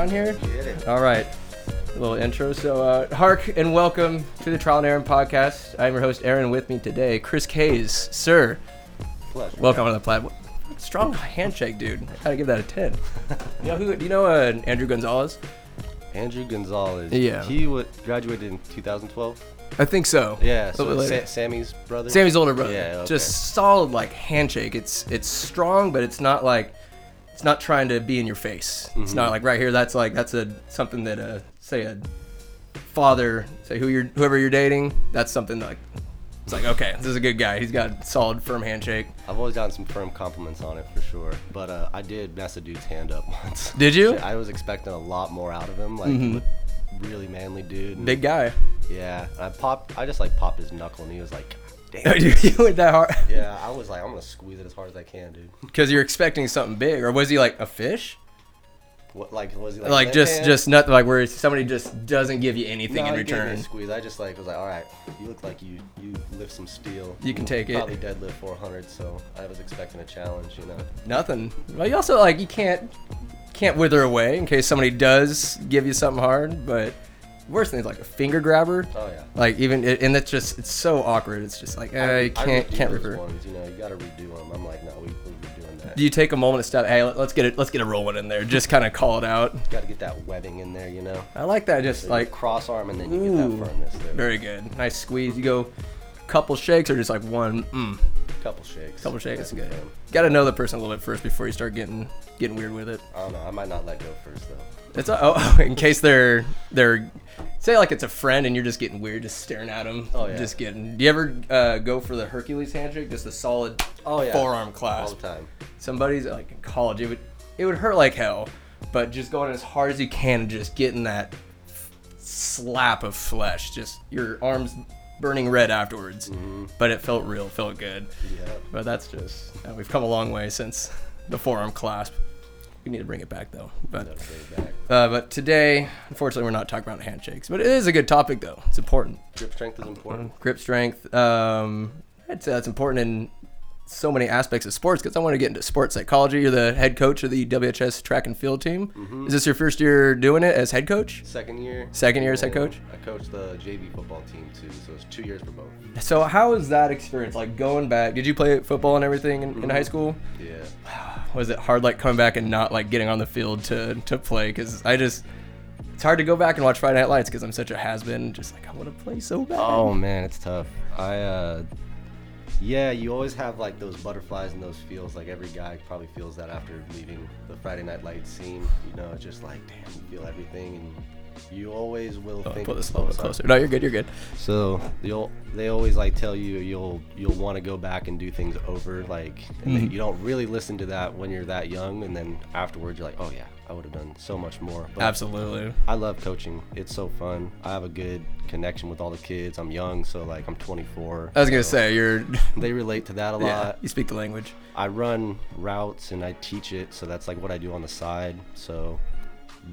on here. It. All right. A little intro. So, uh, hark and welcome to the Trial and Aaron podcast. I'm your host, Aaron. With me today, Chris Hayes. Sir, Pleasure. welcome on the platform. Strong handshake, dude. I gotta give that a 10. you know who? Do you know uh, Andrew Gonzalez? Andrew Gonzalez. Yeah. He would graduated in 2012. I think so. Yeah. So Sa- Sammy's brother. Sammy's older brother. Yeah. Okay. Just solid like handshake. It's it's strong, but it's not like it's not trying to be in your face. It's Mm-hmm. not like right here. That's like that's a something that uh say a father say who you're whoever you're dating. That's something like it's like okay, this is a good guy. He's got solid firm handshake. I've always gotten some firm compliments on it for sure. But uh, I did mess a dude's hand up once. Did you? I was expecting a lot more out of him. Like Mhm. really manly dude. Big guy. Yeah. I popped. I just like popped his knuckle, and he was like, "Damn." you went that hard yeah. I was like, I'm gonna squeeze it as hard as I can, dude. because you're expecting something big, or was he like a fish? What like was he like? Like just hand? just nothing like where somebody just doesn't give you anything No, in he gave me a return. Squeeze. I just like was like, all right, you look like you you lift some steel. You can take it. Probably deadlift 400, so I was expecting a challenge, you know. Nothing. Well, you also like you can't can't wither away in case somebody does give you something hard. But worst thing is like a finger grabber. Oh yeah. Like even it, and it's just it's so awkward. It's just like eh, you I can't redo can't refer. Ones, you know, you gotta redo them. I'm like, no, we, we're redoing that. Do you take a moment to step? Hey, let- let's get it. Let's get a rolling in there. Just kind of call it out. gotta get that webbing in there, you know. I like that. Just So like cross arm and then you ooh, get that firmness there. very good. Nice squeeze. You go couple shakes or just like one. Mm, couple shakes. couple shakes good. Got to know the person a little bit first before you start getting getting weird with it. I don't know. I might not let go first though. It's a, oh, in case they're they're say like it's a friend and you're just getting weird, just staring at them. Oh, yeah. Just getting. Do you ever uh, go for the Hercules handshake, just a solid Oh yeah. forearm class All the time. Somebody's like in college, it would it would hurt like hell, but just going as hard as you can and just getting that slap of flesh, just your arms burning red afterwards. Mm-hmm. But it felt real, felt good. Yeah. But that's just uh, we've come a long way since the forearm clasp. We need to bring it back though. But back. uh, but today, unfortunately, we're not talking about handshakes. But it is a good topic, though. It's important. Grip strength is important. Grip strength. Um, I'd say that's important in so many aspects of sports because I want to get into sports psychology. You're the head coach of the WHS track and field team. Mm-hmm. Is this your first year doing it as head coach? Second year. Second year as head coach? I coached the JV football team too, so it's two years for both. So how was that experience? Like going back, did you play football and everything in, in Mm-hmm. high school? Yeah. was it hard like coming back and not like getting on the field to to play because i just it's hard to go back and watch friday night lights because i'm such a has-been just like i want to play so bad Oh man, it's tough. I uh yeah, you always have like those butterflies and those feels. Like every guy probably feels that after leaving the Friday Night Lights scene. You know, it's just like damn, you feel everything, and you always will oh, think. put this a little bit closer no you're good you're good So you'll they always like tell you you'll you'll want to go back and do things over like Mhm. you don't really listen to that when you're that young and then afterwards you're like oh yeah I would have done so much more. But absolutely I love coaching. It's so fun. I have a good connection with all the kids. I'm young, so like I'm 24. i was gonna so say you're they relate to that a yeah lot. you speak the language I run routes and I teach it, so that's like what I do on the side. So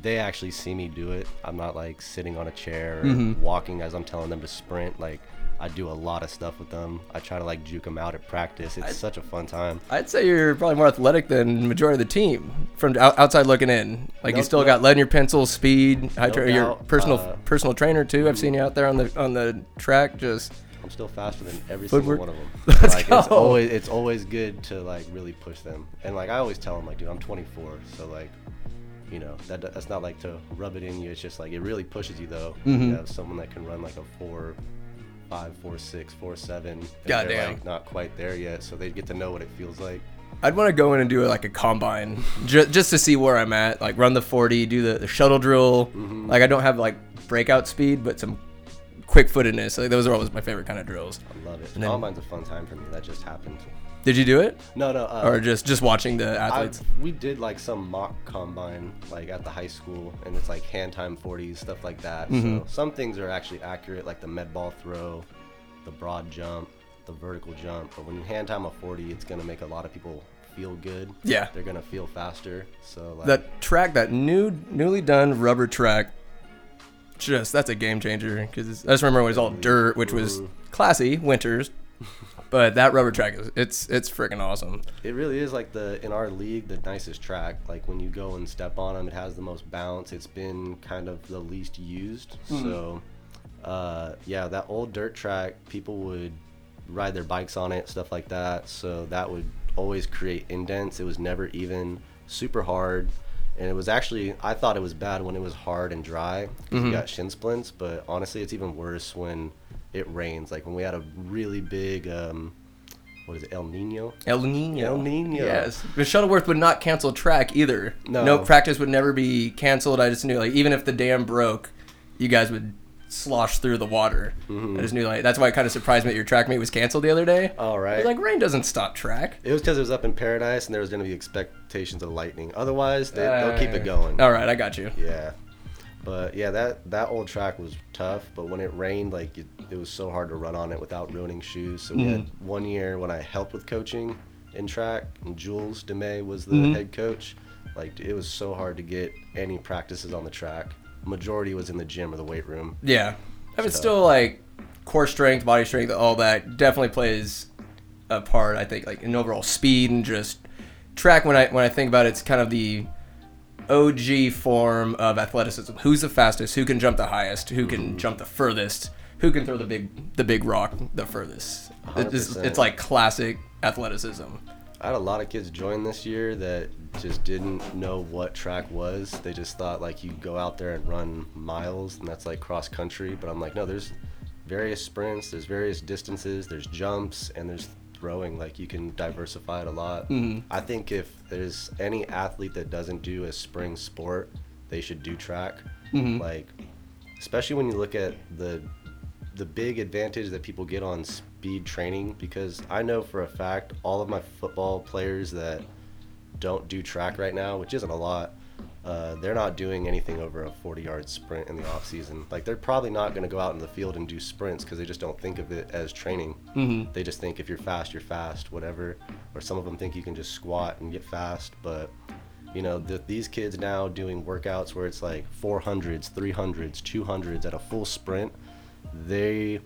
they actually see me do it. I'm not like sitting on a chair or Mhm. walking as I'm telling them to sprint. Like I do a lot of stuff with them. I try to like juke them out at practice. It's I- such a fun time. i'd say you're probably more athletic than the majority of the team from outside looking in like you still no- got lead in your pencil speed high No tra- your personal uh, personal trainer too i've seen you out there on the on the track just I'm still faster than every Footwork. single one of them. Let's like it's always it's always good to like really push them. And like I always tell them like, dude, I'm 24, so like, you know, that that's not like to rub it in you. It's just like it really pushes you though. Mhm. You have someone that can run like a four, five, four, six, four, seven. and Goddamn. They're like not quite there yet, so they get to know what it feels like. I'd want to go in and do like a combine ju- just to see where I'm at. Like run the 40, do the, the shuttle drill. Mhm. Like I don't have like breakout speed, but some quick footedness. Like those are always my favorite kind of drills. I love it. And then- Combine's a fun time for me. That just happened. Did you do it, No, no. Uh, or just just watching the I, athletes? we did like some mock combine like at the high school and it's like hand time 40s stuff like that Mhm. so some things are actually accurate like the med ball throw the broad jump the vertical jump but when you hand time a 40 it's going to make a lot of people feel good Yeah. they're going to feel faster so like That track, that new newly done rubber track, just that's a game changer. Because I just remember it was all dirt, which was classy winters, but that rubber track is it's it's freaking awesome. It really is like the in our league the nicest track. Like when you go and step on them, it has the most bounce. It's been kind of the least used. So, uh, yeah, that old dirt track, people would ride their bikes on it, stuff like that. So that would always create indents. It was never even super hard. And it was actually, I thought it was bad when it was hard and dry because you got shin splints. But honestly, it's even worse when it rains. Like when we had a really big, um, what is it, El Nino? El Nino. El Nino. Yes. But Shuttleworth would not cancel track either. No. practice would never be canceled. I just knew like even if the dam broke, you guys would slosh through the water. Mm-hmm. I just knew like that's why it kind of surprised me that your track meet was canceled the other day. All right. like rain doesn't stop track. It was because it was up in paradise and there was going to be expectations of lightning. Otherwise, they, they'll keep it going. All right, I got you. Yeah. But yeah, that that old track was tough. But when it rained, like it, it was so hard to run on it without ruining shoes. So we had mm-hmm. one year when I helped with coaching in track, and Jules Demay was the mm-hmm. head coach. Like it was so hard to get any practices on the track. Majority was in the gym or the weight room. Yeah. I mean, So- still like core strength, body strength, all that definitely plays a part. I think like in overall speed and just track. When I when I think about it, it's kind of the OG form of athleticism. Who's the fastest? Who can jump the highest? Who can mm-hmm. jump the furthest? Who can throw the big the big rock the furthest? It's, it's like classic athleticism. I had a lot of kids join this year that just didn't know what track was. They just thought like you go out there and run miles and that's like cross country. But I'm like, no, there's various sprints, there's various distances, there's jumps, and there's throwing. Like you can diversify it a lot. Mm-hmm. I think if there's any athlete that doesn't do a spring sport, they should do track. Mm-hmm. Like, especially when you look at the the big advantage that people get on speed training because I know for a fact all of my football players that don't do track right now, which isn't a lot, uh, they're not doing anything over a 40 yard sprint in the off season. Like they're probably not going to go out in the field and do sprints because they just don't think of it as training. Mm-hmm. They just think if you're fast, you're fast, whatever. Or some of them think you can just squat and get fast, but you know the, these kids now doing workouts where it's like 400s 300s 200s at a full sprint they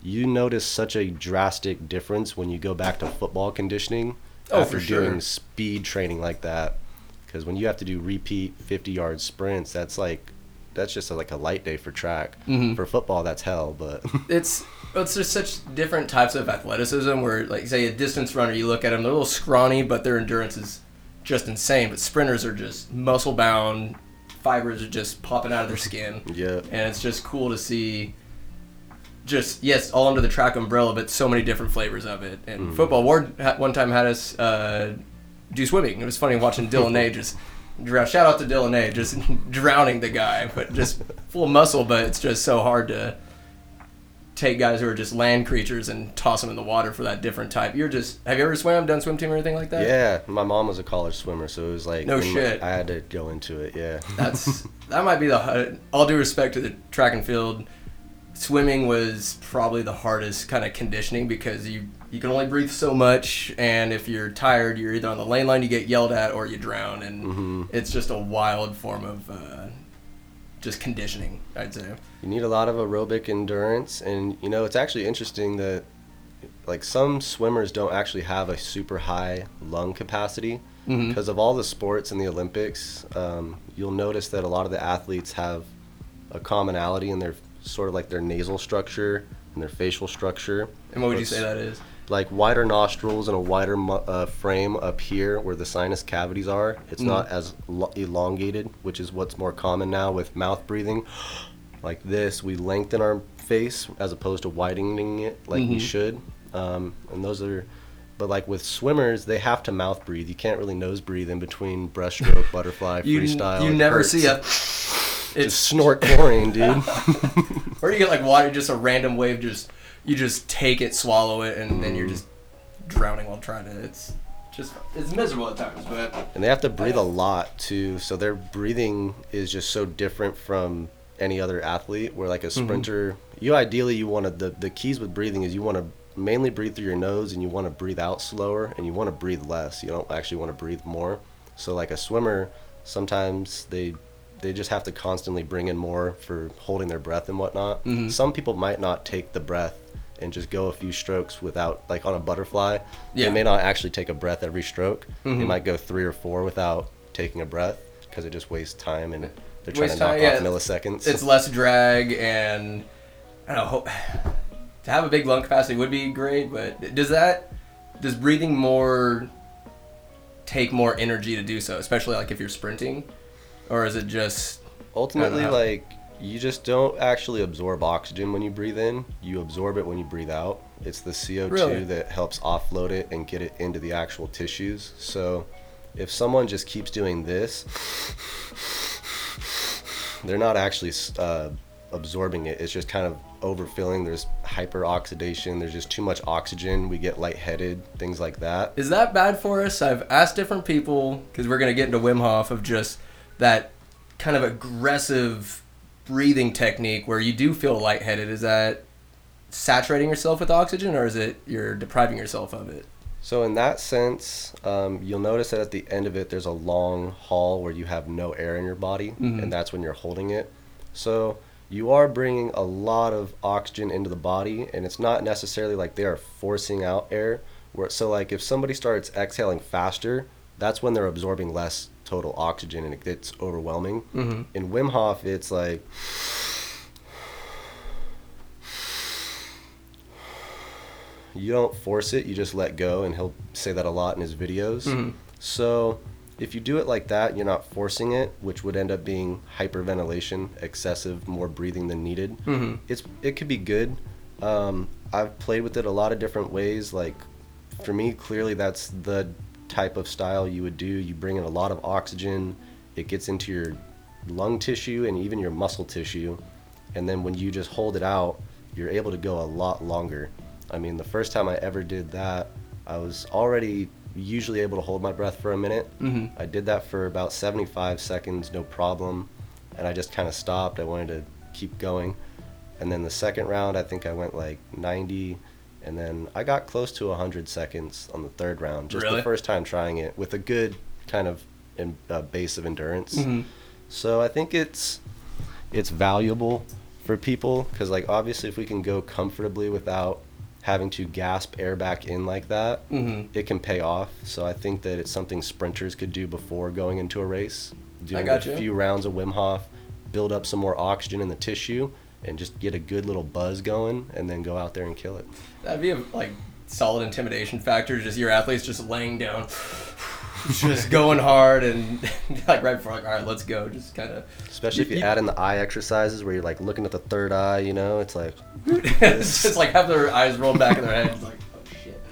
you notice such a drastic difference when you go back to football conditioning Oh, after for sure. doing speed training like that because when you have to do repeat 50 yard sprints that's like that's just like a light day for track. Mm-hmm. for football that's hell but it's it's just such different types of athleticism where like say a distance runner you look at them they're a little scrawny but their endurance is just insane. But sprinters are just muscle bound fibers are just popping out of their skin. Yeah and it's just cool to see just yes all under the track umbrella but so many different flavors of it. And football ward one time had us uh, do swimming it was funny watching dylan a just drown shout out to dylan a just drowning the guy but just full muscle but it's just so hard to take guys who are just land creatures and toss them in the water for that different type you're just have you ever swam done swim team or anything like that yeah my mom was a college swimmer so it was like No shit. i had to go into it yeah That's that might be the uh, all due respect to the track and field. Swimming was probably the hardest kind of conditioning because you you can only breathe so much, and if you're tired, you're either on the lane line, you get yelled at, or you drown, and it's just a wild form of uh, just conditioning. I'd say. You need a lot of aerobic endurance, and you know it's actually interesting that like some swimmers don't actually have a super high lung capacity because of all the sports in the Olympics. Um, you'll notice that a lot of the athletes have a commonality in their sort of like their nasal structure and their facial structure. And what would you say that is? Like wider nostrils and a wider mu- uh, frame up here where the sinus cavities are. It's not as lo- elongated, which is what's more common now with mouth breathing like this, we lengthen our face as opposed to widening it like we should. Um, and those are, but like with swimmers, they have to mouth breathe. You can't really nose breathe in between breaststroke, butterfly, You, freestyle. you never hurts. see a. Just It's snort chlorine, dude. or you get like water, just a random wave, just you just take it, swallow it, and then you're just drowning while trying to. It's just it's miserable at times, but and they have to breathe a lot too. So their breathing is just so different from any other athlete. Where like a mm-hmm. sprinter, you ideally you want to the the keys with breathing is you want to mainly breathe through your nose and you want to breathe out slower and you want to breathe less. You don't actually want to breathe more. So like a swimmer, sometimes they they just have to constantly bring in more for holding their breath and whatnot. Some people might not take the breath and just go a few strokes without like on a butterfly Yeah. they may not actually take a breath every stroke they Mhm. might go three or four without taking a breath because it just wastes time and they're trying Waste to knock time, yeah. milliseconds It's less drag and I don't know. To have a big lung capacity would be great, but does that does breathing more take more energy to do so, especially like if you're sprinting, or is it just ultimately like you just don't actually absorb oxygen when you breathe in. You absorb it when you breathe out. It's the co2 Really? that helps offload it and get it into the actual tissues. So if someone just keeps doing this they're not actually uh, absorbing it. It's just kind of overfilling. There's hyperoxidation. There's just too much oxygen. We get lightheaded things like that. Is that bad for us? I've asked different people because we're gonna get into Wim Hof of just that kind of aggressive breathing technique where you do feel lightheaded. Is that saturating yourself with oxygen, or is it you're depriving yourself of it? So in that sense, um, you'll notice that at the end of it, there's a long haul where you have no air in your body, Mhm. and that's when you're holding it. So you are bringing a lot of oxygen into the body, and it's not necessarily like they are forcing out air. Where so like if somebody starts exhaling faster, that's when they're absorbing less total oxygen, and it gets overwhelming. Mm-hmm. In Wim Hof, it's like you don't force it, you just let go, and he'll say that a lot in his videos. Mhm. So if you do it like that, you're not forcing it, which would end up being hyperventilation, excessive, more breathing than needed. Mm-hmm. It's it could be good. Um, I've played with it a lot of different ways. Like for me, clearly that's the type of style you would do. You bring in a lot of oxygen, it gets into your lung tissue and even your muscle tissue, and then when you just hold it out, you're able to go a lot longer. I mean, the first time I ever did that, I was already usually able to hold my breath for a minute. Mm-hmm. I did that for about 75 seconds, no problem. And I just kind of stopped. I wanted to keep going. And then the second round, I think I went like 90. And then I got close to 100 seconds on the third round, just Really? the first time trying it with a good kind of in, uh, base of endurance. Mm-hmm. So I think it's it's valuable for people because like obviously if we can go comfortably without having to gasp air back in like that, Mm-hmm. it can pay off. So I think that it's something sprinters could do before going into a race. Doing got a you. few rounds of Wim Hof, build up some more oxygen in the tissue, and just get a good little buzz going, and then go out there and kill it. That'd be a like solid intimidation factor. Just your athletes just laying down, just going hard, and like right before like all right, let's go. Just kind of Especially if you You- add in the eye exercises where you're like looking at the third eye, you know, it's like it's just like have their eyes rolled back in their heads, like oh shit.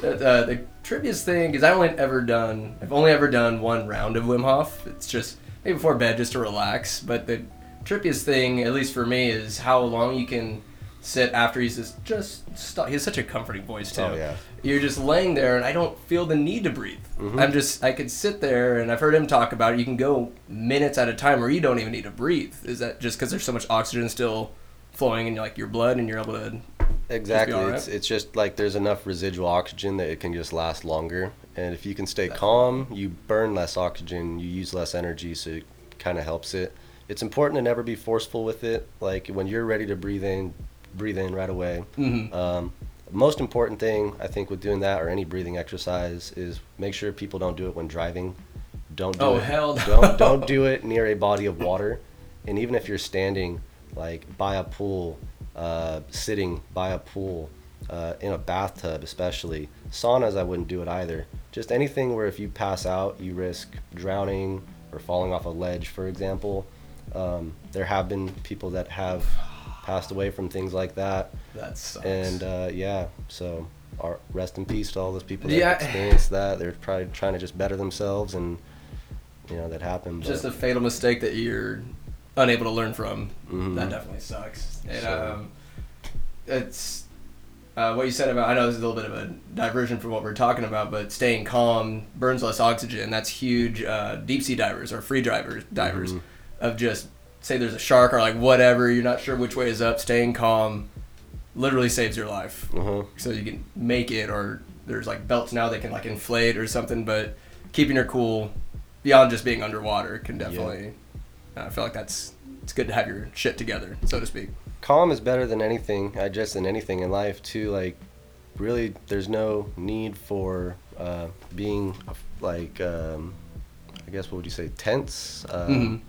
The, uh, the trippiest thing is I only ever done I've only ever done one round of Wim Hof. It's just maybe before bed just to relax. But the trippiest thing, at least for me, is how long you can sit after he's just just stop. He has such a comforting voice too. Oh, yeah. You're just laying there, and I don't feel the need to breathe. Mhm. I'm just I could sit there, and I've heard him talk about it. You can go minutes at a time where you don't even need to breathe. Is that just because there's so much oxygen still flowing in like your blood, and you're able to Exactly. right. It's it's just like there's enough residual oxygen that it can just last longer. And if you can stay calm, you burn less oxygen, you use less energy, so it kind of helps it. It's important to never be forceful with it. Like when you're ready to breathe in, breathe in right away. Mhm. Um, most important thing I think with doing that or any breathing exercise is make sure people don't do it when driving. Don't do Oh, it. hell no. Don't don't do it near a body of water. And even if you're standing like by a pool, uh, sitting by a pool, uh, in a bathtub especially, saunas I wouldn't do it either. Just anything where if you pass out, you risk drowning or falling off a ledge, for example. Um, there have been people that have passed away from things like that. that sucks. And uh, yeah, so our rest in peace to all those people that Yeah. experienced that. They're probably trying to just better themselves, and you know that happened. just a fatal mistake that you're unable to learn from. Mhm. That definitely sucks. And So- um, it's uh, what you said about. I know this is a little bit of a diversion from what we're talking about, but staying calm burns less oxygen. That's huge. Uh, deep sea divers or free divers divers Mhm. Of just say there's a shark or like whatever. You're not sure which way is up. Staying calm literally saves your life. uh-huh. so you can make it or there's like belts now that can like inflate or something but keeping your cool beyond just being underwater can definitely I feel like that's it's good to have your shit together, so to speak. calm is better than anything i just than anything in life too like really there's no need for uh, being like um, i guess what would you say tense um, Mhm.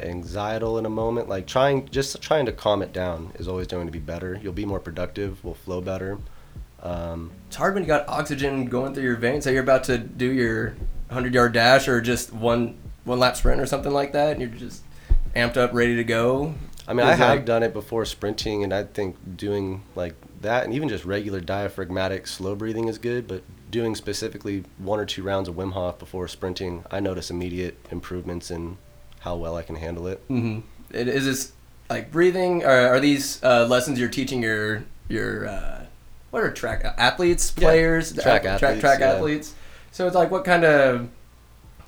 Anxietal in a moment like trying just trying to calm it down is always going to be better you'll be more productive will flow better um, It's hard when you got oxygen going through your veins. Say you're about to do your 100 yard dash or just one one lap sprint or something like that, and you're just amped up, ready to go. I mean, I have done it before sprinting, and I think doing like that, and even just regular diaphragmatic slow breathing is good. But doing specifically one or two rounds of Wim Hof before sprinting, I notice immediate improvements in how well I can handle it. Mm-hmm. It, is this like breathing? Or are these uh, lessons you're teaching your your uh, what are track athletes, Yeah, players, track Track, athletes, track yeah. athletes. So it's like, what kind of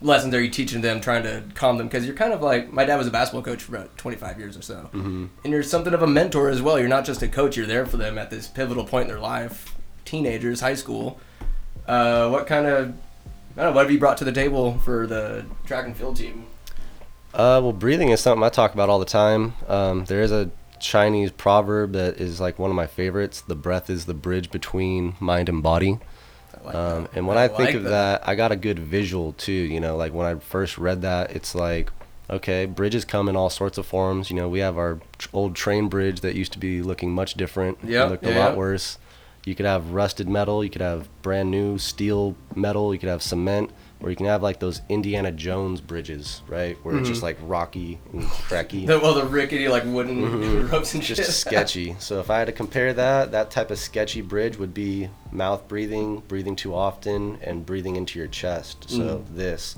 lessons are you teaching them, trying to calm them? Because you're kind of like my dad was a basketball coach for about 25 years or so, Mm-hmm. and you're something of a mentor as well. You're not just a coach; you're there for them at this pivotal point in their life, teenagers, high school. Uh, what kind of I don't know. What have you brought to the table for the track and field team? Uh, well, breathing is something I talk about all the time. Um, there is a Chinese proverb that is like one of my favorites. The breath is the bridge between mind and body. Like Um, and when I, think like of that. I got a good visual too. You know, like when I first read that, it's like, okay, bridges come in all sorts of forms. You know, we have our old train bridge that used to be looking much different. It looked yeah, a lot yeah. worse. You could have rusted metal. You could have brand new steel metal. You could have cement. Or you can have like those Indiana Jones bridges, right? Where it's just like rocky and cracky. The, well, the rickety like wooden Mhm. ropes and shit. just sketchy. So if I had to compare that, that type of sketchy bridge would be mouth breathing, breathing too often, and breathing into your chest. So Mm. this.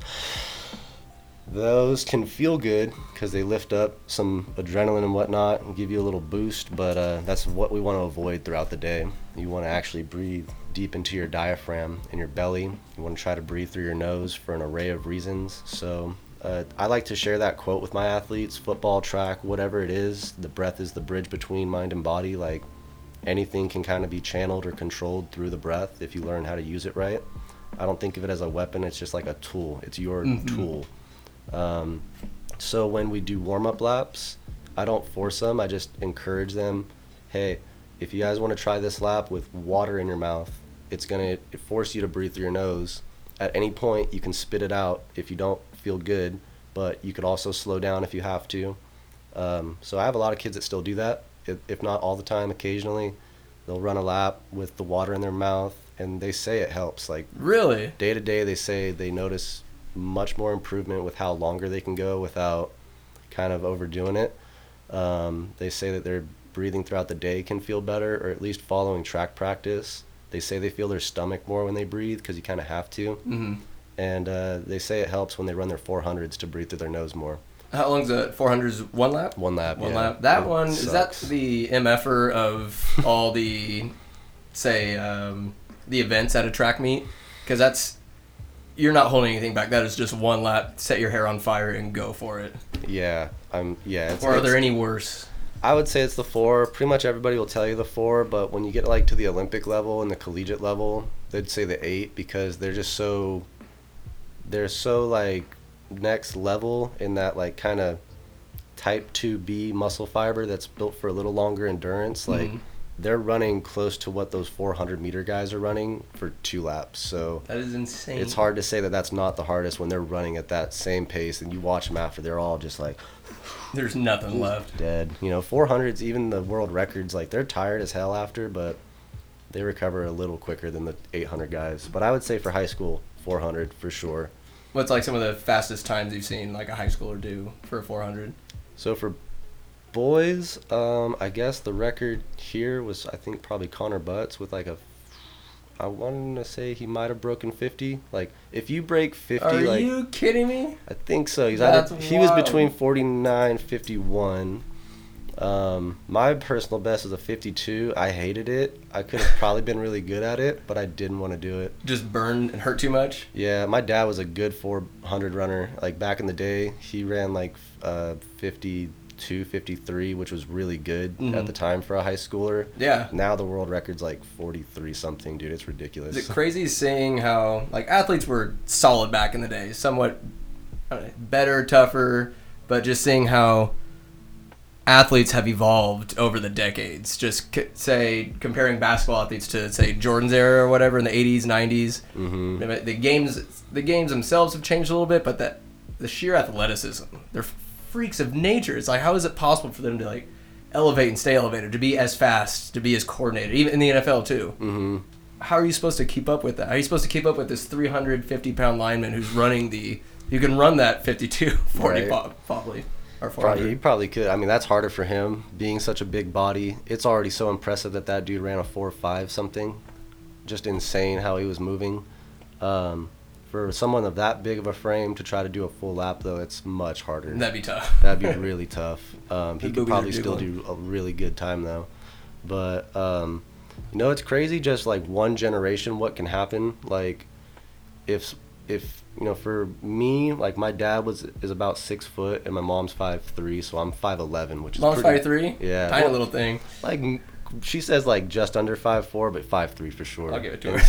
Those can feel good because they lift up some adrenaline and whatnot and give you a little boost, but uh, that's what we want to avoid throughout the day. You want to actually breathe deep into your diaphragm and your belly. You want to try to breathe through your nose for an array of reasons. So uh, I like to share that quote with my athletes football, track, whatever it is. The breath is the bridge between mind and body. Like anything can kind of be channeled or controlled through the breath if you learn how to use it right. I don't think of it as a weapon, it's just like a tool. It's your tool. Um, so when we do warm up laps, I don't force them. I just encourage them. Hey, if you guys want to try this lap with water in your mouth, it's gonna force you to breathe through your nose. At any point, you can spit it out if you don't feel good, but you could also slow down if you have to. Um, so I have a lot of kids that still do that. If, not all the time, occasionally, they'll run a lap with the water in their mouth, and they say it helps. Like really? day to day they say they notice much more improvement with how longer they can go without kind of overdoing it um, they say that their breathing throughout the day can feel better or at least following track practice they say they feel their stomach more when they breathe because you kind of have to hmm and uh, they say it helps when they run their 400s to breathe through their nose more How long's the 400s? One lap. one lap One yeah. lap. That It one is that the mf'er of all the, say, um, the events at a track meet? Because that's you're not holding anything back. That is just one lap. Set your hair on fire and go for it. yeah i'm yeah it's, Or are it's- there any worse? I would say it's the four. Pretty much everybody will tell you the four, but when you get like to the Olympic level and the collegiate level, they'd say the eight because they're just so they're so like next level in that like kind of type 2B muscle fiber that's built for a little longer endurance. Like Mhm. they're running close to what those 400 meter guys are running for two laps. So That is insane. it's hard to say that that's not the hardest when they're running at that same pace and you watch them after they're all just like There's nothing left. dead. You know, 400s, even the world records, like they're tired as hell after, but they recover a little quicker than the 800 guys. But I would say for high school, 400 for sure. What's like some of the fastest times you've seen like a high schooler do for a 400? So for boys, um, I guess the record here was I think probably Connor Butts with like a. I wanted to say he might have broken 50. Like if you break 50, Are like you kidding me? I think so. He's That's either, he was between 49 51. Um, my personal best is a 52. I hated it. I could have probably been really good at it, but I didn't want to do it. Just burned and hurt too much? Yeah, my dad was a good 400 runner. Like back in the day, he ran like uh, 52, 53, which was really good Mhm. at the time for a high schooler. Yeah. Now the world record's like 43 something, dude. It's ridiculous. Is it crazy seeing how like athletes were solid back in the day, somewhat know, better, tougher, but just seeing how athletes have evolved over the decades. Just c- say comparing basketball athletes to say Jordan's era or whatever in the 80s, 90s. Mm-hmm. The games, the games themselves have changed a little bit, but that the sheer athleticism, they're freaks of nature. It's like how is it possible for them to like elevate and stay elevated, to be as fast, to be as coordinated, even in the NFL too. Mm-hmm. How are you supposed to keep up with that? How are you supposed to keep up with this 350 pound lineman who's running the? You can run that 52, 40 Right. probably, or 400. Probably, he probably could. I mean, that's harder for him being such a big body. It's already so impressive that that dude ran a four five something. Just insane how he was moving. Um, for someone of that big of a frame to try to do a full lap, though, it's much harder. That'd be tough. That'd be really tough. Um, he could probably still jiggling. do a really good time though. But um, you know, it's crazy. Just like one generation, what can happen? Like, if if you know, for me, like my dad was is about six foot and my mom's five three, so I'm five eleven, which is Mom's pretty, five three. Yeah. Tiny Well, little thing. Like she says, like just under five four, but five three for sure. I'll give it to And her.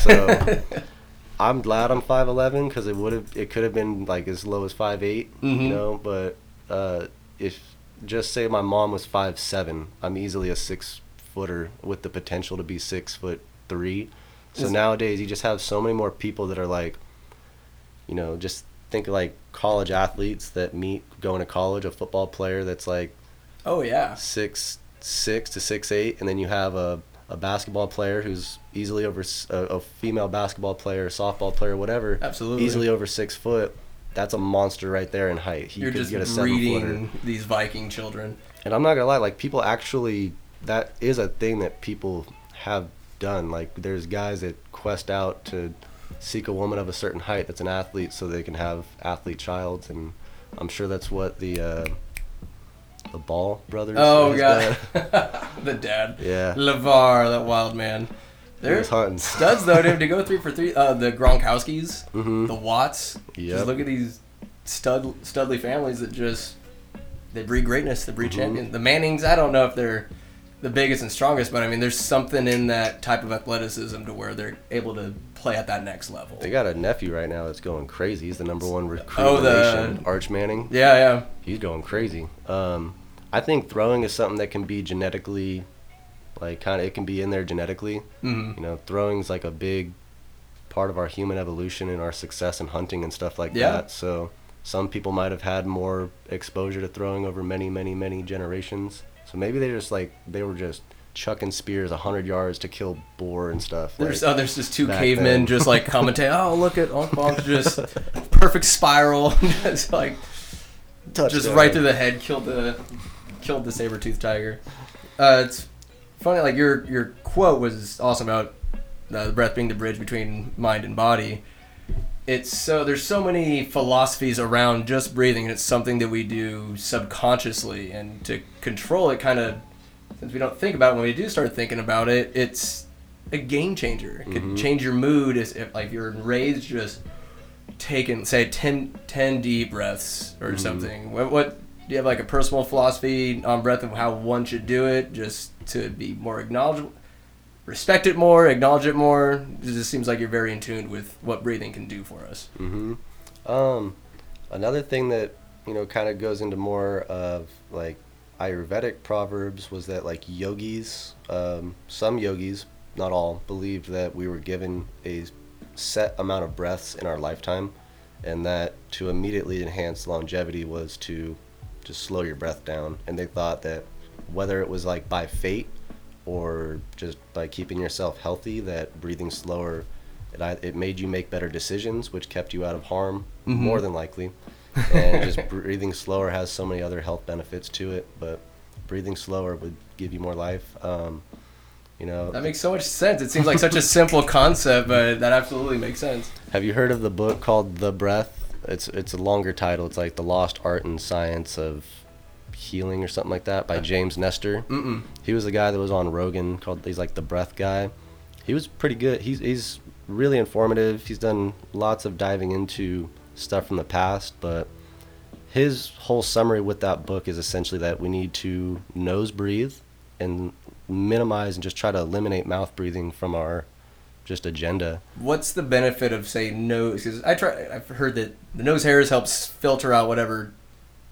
So. I'm glad I'm five eleven because it would have it could have been like as low as five eight, Mhm. you know. But uh, if just say my mom was five seven, I'm easily a six footer with the potential to be six foot three. So Is- nowadays you just have so many more people that are like, you know, just think of like college athletes that meet going to college, a football player that's like oh yeah. six six to six eight, and then you have a, a basketball player who's easily over a female basketball player, softball player, whatever, Absolutely. easily over six foot. That's a monster right there in height. He You're could just get a seven footer. breeding these Viking children. And I'm not gonna lie, like people actually, that is a thing that people have done. Like there's guys that quest out to seek a woman of a certain height that's an athlete, so they can have athlete childs, and I'm sure that's what the uh, the Ball brothers. Oh god, the dad. Yeah. LaVar, that wild man. Was hunting. studs though, dude. To go three for three, uh, the Gronkowskis, Mhm. the Watts. Yep. Just look at these stud studly families that just they breed greatness. They breed Mhm. champions. The Mannings, I don't know if they're the biggest and strongest, but I mean, there's something in that type of athleticism to where they're able to play at that next level. They got a nephew right now that's going crazy. He's the number one recruit Oh, in the the- nation, Arch Manning. Yeah, yeah. He's going crazy. Um, I think throwing is something that can be genetically, like kind of, it can be in there genetically. hmm You know, throwing's like a big part of our human evolution and our success in hunting and stuff like Yeah. that. So some people might have had more exposure to throwing over many, many, many generations. So maybe they just like they were just chucking spears hundred yards to kill boar and stuff. There's like, oh, there's just two cavemen then. just like commentating. Oh, look at Unc Bonk just perfect spiral, just like just right through the head, killed the killed the saber tooth tiger. Uh, it's funny, like your your quote was awesome about uh, the breath being the bridge between mind and body. It's so there's so many philosophies around just breathing, and it's something that we do subconsciously, and to control it, kind of since we don't think about it, when we do start thinking about it, it's a game changer. It could Mhm. change your mood if, if like you're enraged, just taking say 10, 10 deep breaths or Mhm. something. What, what do you have like a personal philosophy on breath of how one should do it, just to be more acknowledgeable, respect it more, acknowledge it more? It just seems like you're very in tune with what breathing can do for us. hmm Um, another thing that you know kind of goes into more of like Ayurvedic proverbs was that like yogis, um, some yogis, not all, believed that we were given a set amount of breaths in our lifetime, and that to immediately enhance longevity was to just slow your breath down. And they thought that whether it was like by fate or just by keeping yourself healthy, that breathing slower it, it made you make better decisions, which kept you out of harm Mhm. more than likely. And just breathing slower has so many other health benefits to it, but breathing slower would give you more life. Um, you know, That makes so much sense. It seems like such a simple concept, but that absolutely makes sense. have you heard of the book called The Breath? It's it's a longer title. It's like the lost art and science of healing or something like that by James Nestor. Mm-mm. He was the guy that was on Rogan called he's like the breath guy. He was pretty good. He's he's really informative. He's done lots of diving into stuff from the past, but his whole summary with that book is essentially that we need to nose breathe and minimize and just try to eliminate mouth breathing from our just agenda. What's the benefit of say nose? Because I try. I've heard that the nose hairs helps filter out whatever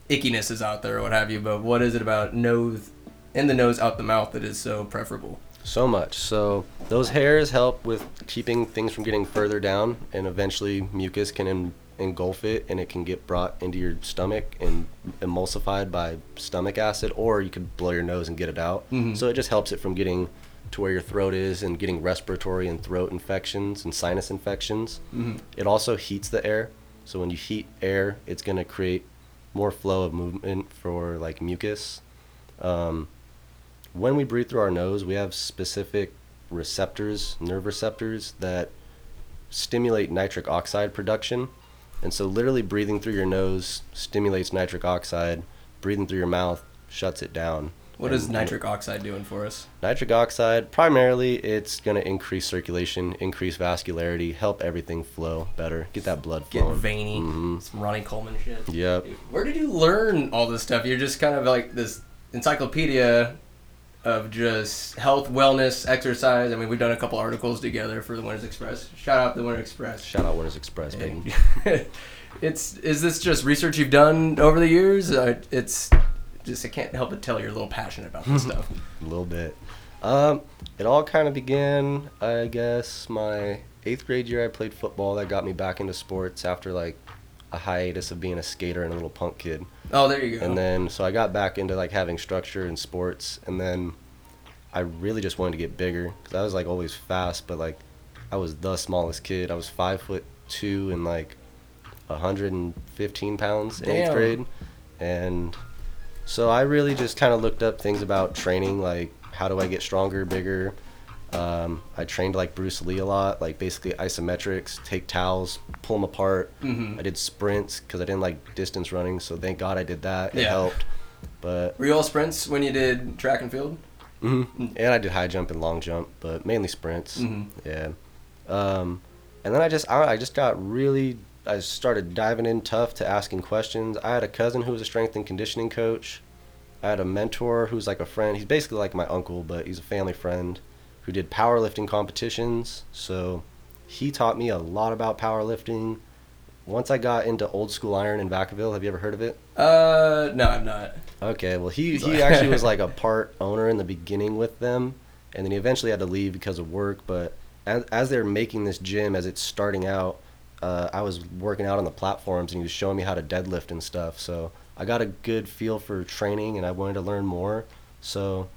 ickiness is out there or what have you, but what is it about nose in the nose out the mouth that is so preferable? So much. So those hairs help with keeping things from getting further down, and eventually mucus can en- engulf it, and it can get brought into your stomach and emulsified by stomach acid, or you could blow your nose and get it out. Mm-hmm. So it just helps it from getting to where your throat is and getting respiratory and throat infections and sinus infections. It also heats the air. So when you heat air, it's going to create more flow of movement for like mucus. Um, when we breathe through our nose, we have specific receptors, nerve receptors that stimulate nitric oxide production. And so, literally, breathing through your nose stimulates nitric oxide. Breathing through your mouth shuts it down. What is nitric oxide doing for us? Nitric oxide, primarily, it's going to increase circulation, increase vascularity, help everything flow better, get that blood Get flowing. veiny, Mhm. some Ronnie Coleman shit. Yep. Where did you learn all this stuff? You're just kind of like this encyclopedia of just health, wellness, exercise. I mean, we've done a couple articles together for the Winters Express. Shout out the Winter Express. Shout out Winters Express, baby. it's is this just research you've done over the years? Uh, it's just I can't help but tell you're a little passionate about this stuff. a little bit. Um, it all kind of began, I guess, my eighth grade year. I played football. That got me back into sports after like a hiatus of being a skater and a little punk kid. Oh, there you go. And then so I got back into like having structure in sports, and then I really just wanted to get bigger because I was like always fast, but like I was the smallest kid. I was five foot two and like 115 pounds in eighth grade, and so I really just kind of looked up things about training, like how do I get stronger, bigger. Um, I trained like Bruce Lee a lot, like basically isometrics, take towels, pull them apart. Mhm. I did sprints because I didn't like distance running, so thank God I did that. It Yeah. helped. But Were you all sprints when you did track and field? hmm and I did high jump and long jump, but mainly sprints. Mhm. Yeah. Um, and then I just I, I just got really I started diving in tough to asking questions. I had a cousin who was a strength and conditioning coach. I had a mentor who's like a friend. He's basically like my uncle, but he's a family friend who did powerlifting competitions. So he taught me a lot about powerlifting. Once I got into old school iron in Vacaville, have you ever heard of it? Uh, no, I'm not. Okay, well he he actually was like a part owner in the beginning with them, and then he eventually had to leave because of work. But as as they're making this gym, as it's starting out, uh, I was working out on the platforms, and he was showing me how to deadlift and stuff. So I got a good feel for training, and I wanted to learn more. So,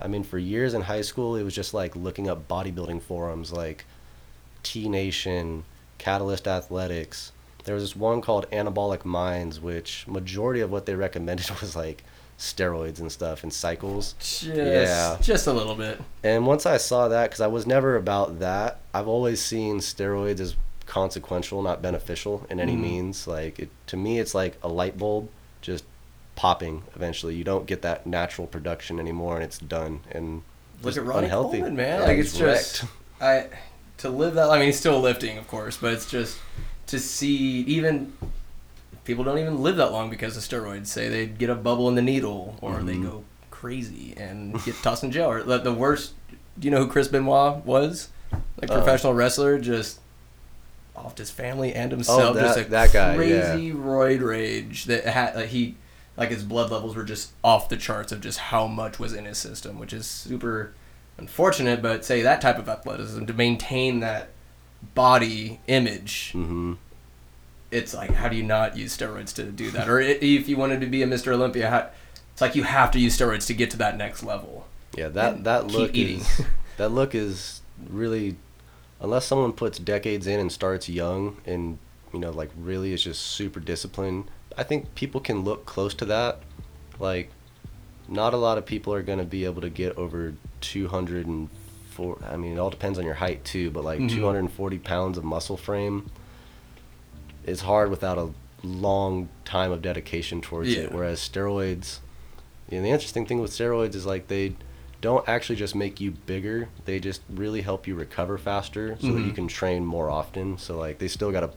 I mean, for years in high school, it was just like looking up bodybuilding forums like T Nation, Catalyst Athletics. There was this one called Anabolic Minds, which majority of what they recommended was like steroids and stuff and cycles. Just, Yeah. just a little bit. And once I saw that, because I was never about that, I've always seen steroids as consequential, not beneficial in any Mhm. means. Like it, to me, it's like a light bulb just popping. Eventually, you don't get that natural production anymore, and it's done. And Look at Ronnie unhealthy. Coleman, man. Yeah, like it's just wrecked. I to live that. I mean, he's still lifting, of course, but it's just to see even people don't even live that long because of steroids. Say they get a bubble in the needle, or they Mhm. go crazy and get tossed in jail. Or the, the worst. Do you know who Chris Benoit was? Like Uh, professional wrestler, just offed his family and himself. Oh, just that- a that guy, crazy roid rage that had like he like his blood levels were just off the charts of just how much was in his system, which is super unfortunate. But say that type of athleticism to maintain that body image, hmm it's like how do you not use steroids to do that? Or if you wanted to be a Mr. Olympia, how, it's like you have to use steroids to get to that next level. Yeah, that that look eating. is that look is really unless someone puts decades in and starts young and you know like really is just super disciplined. I think people can look close to that. Like not a lot of people are going to be able to get over 204 I mean it all depends on your height too, but like Mhm. 240 pounds of muscle frame is hard without a long time of dedication towards Yeah. it whereas steroids and the interesting thing with steroids is like they don't actually just make you bigger they just really help you recover faster so that you Mhm. can train more often so like they still got to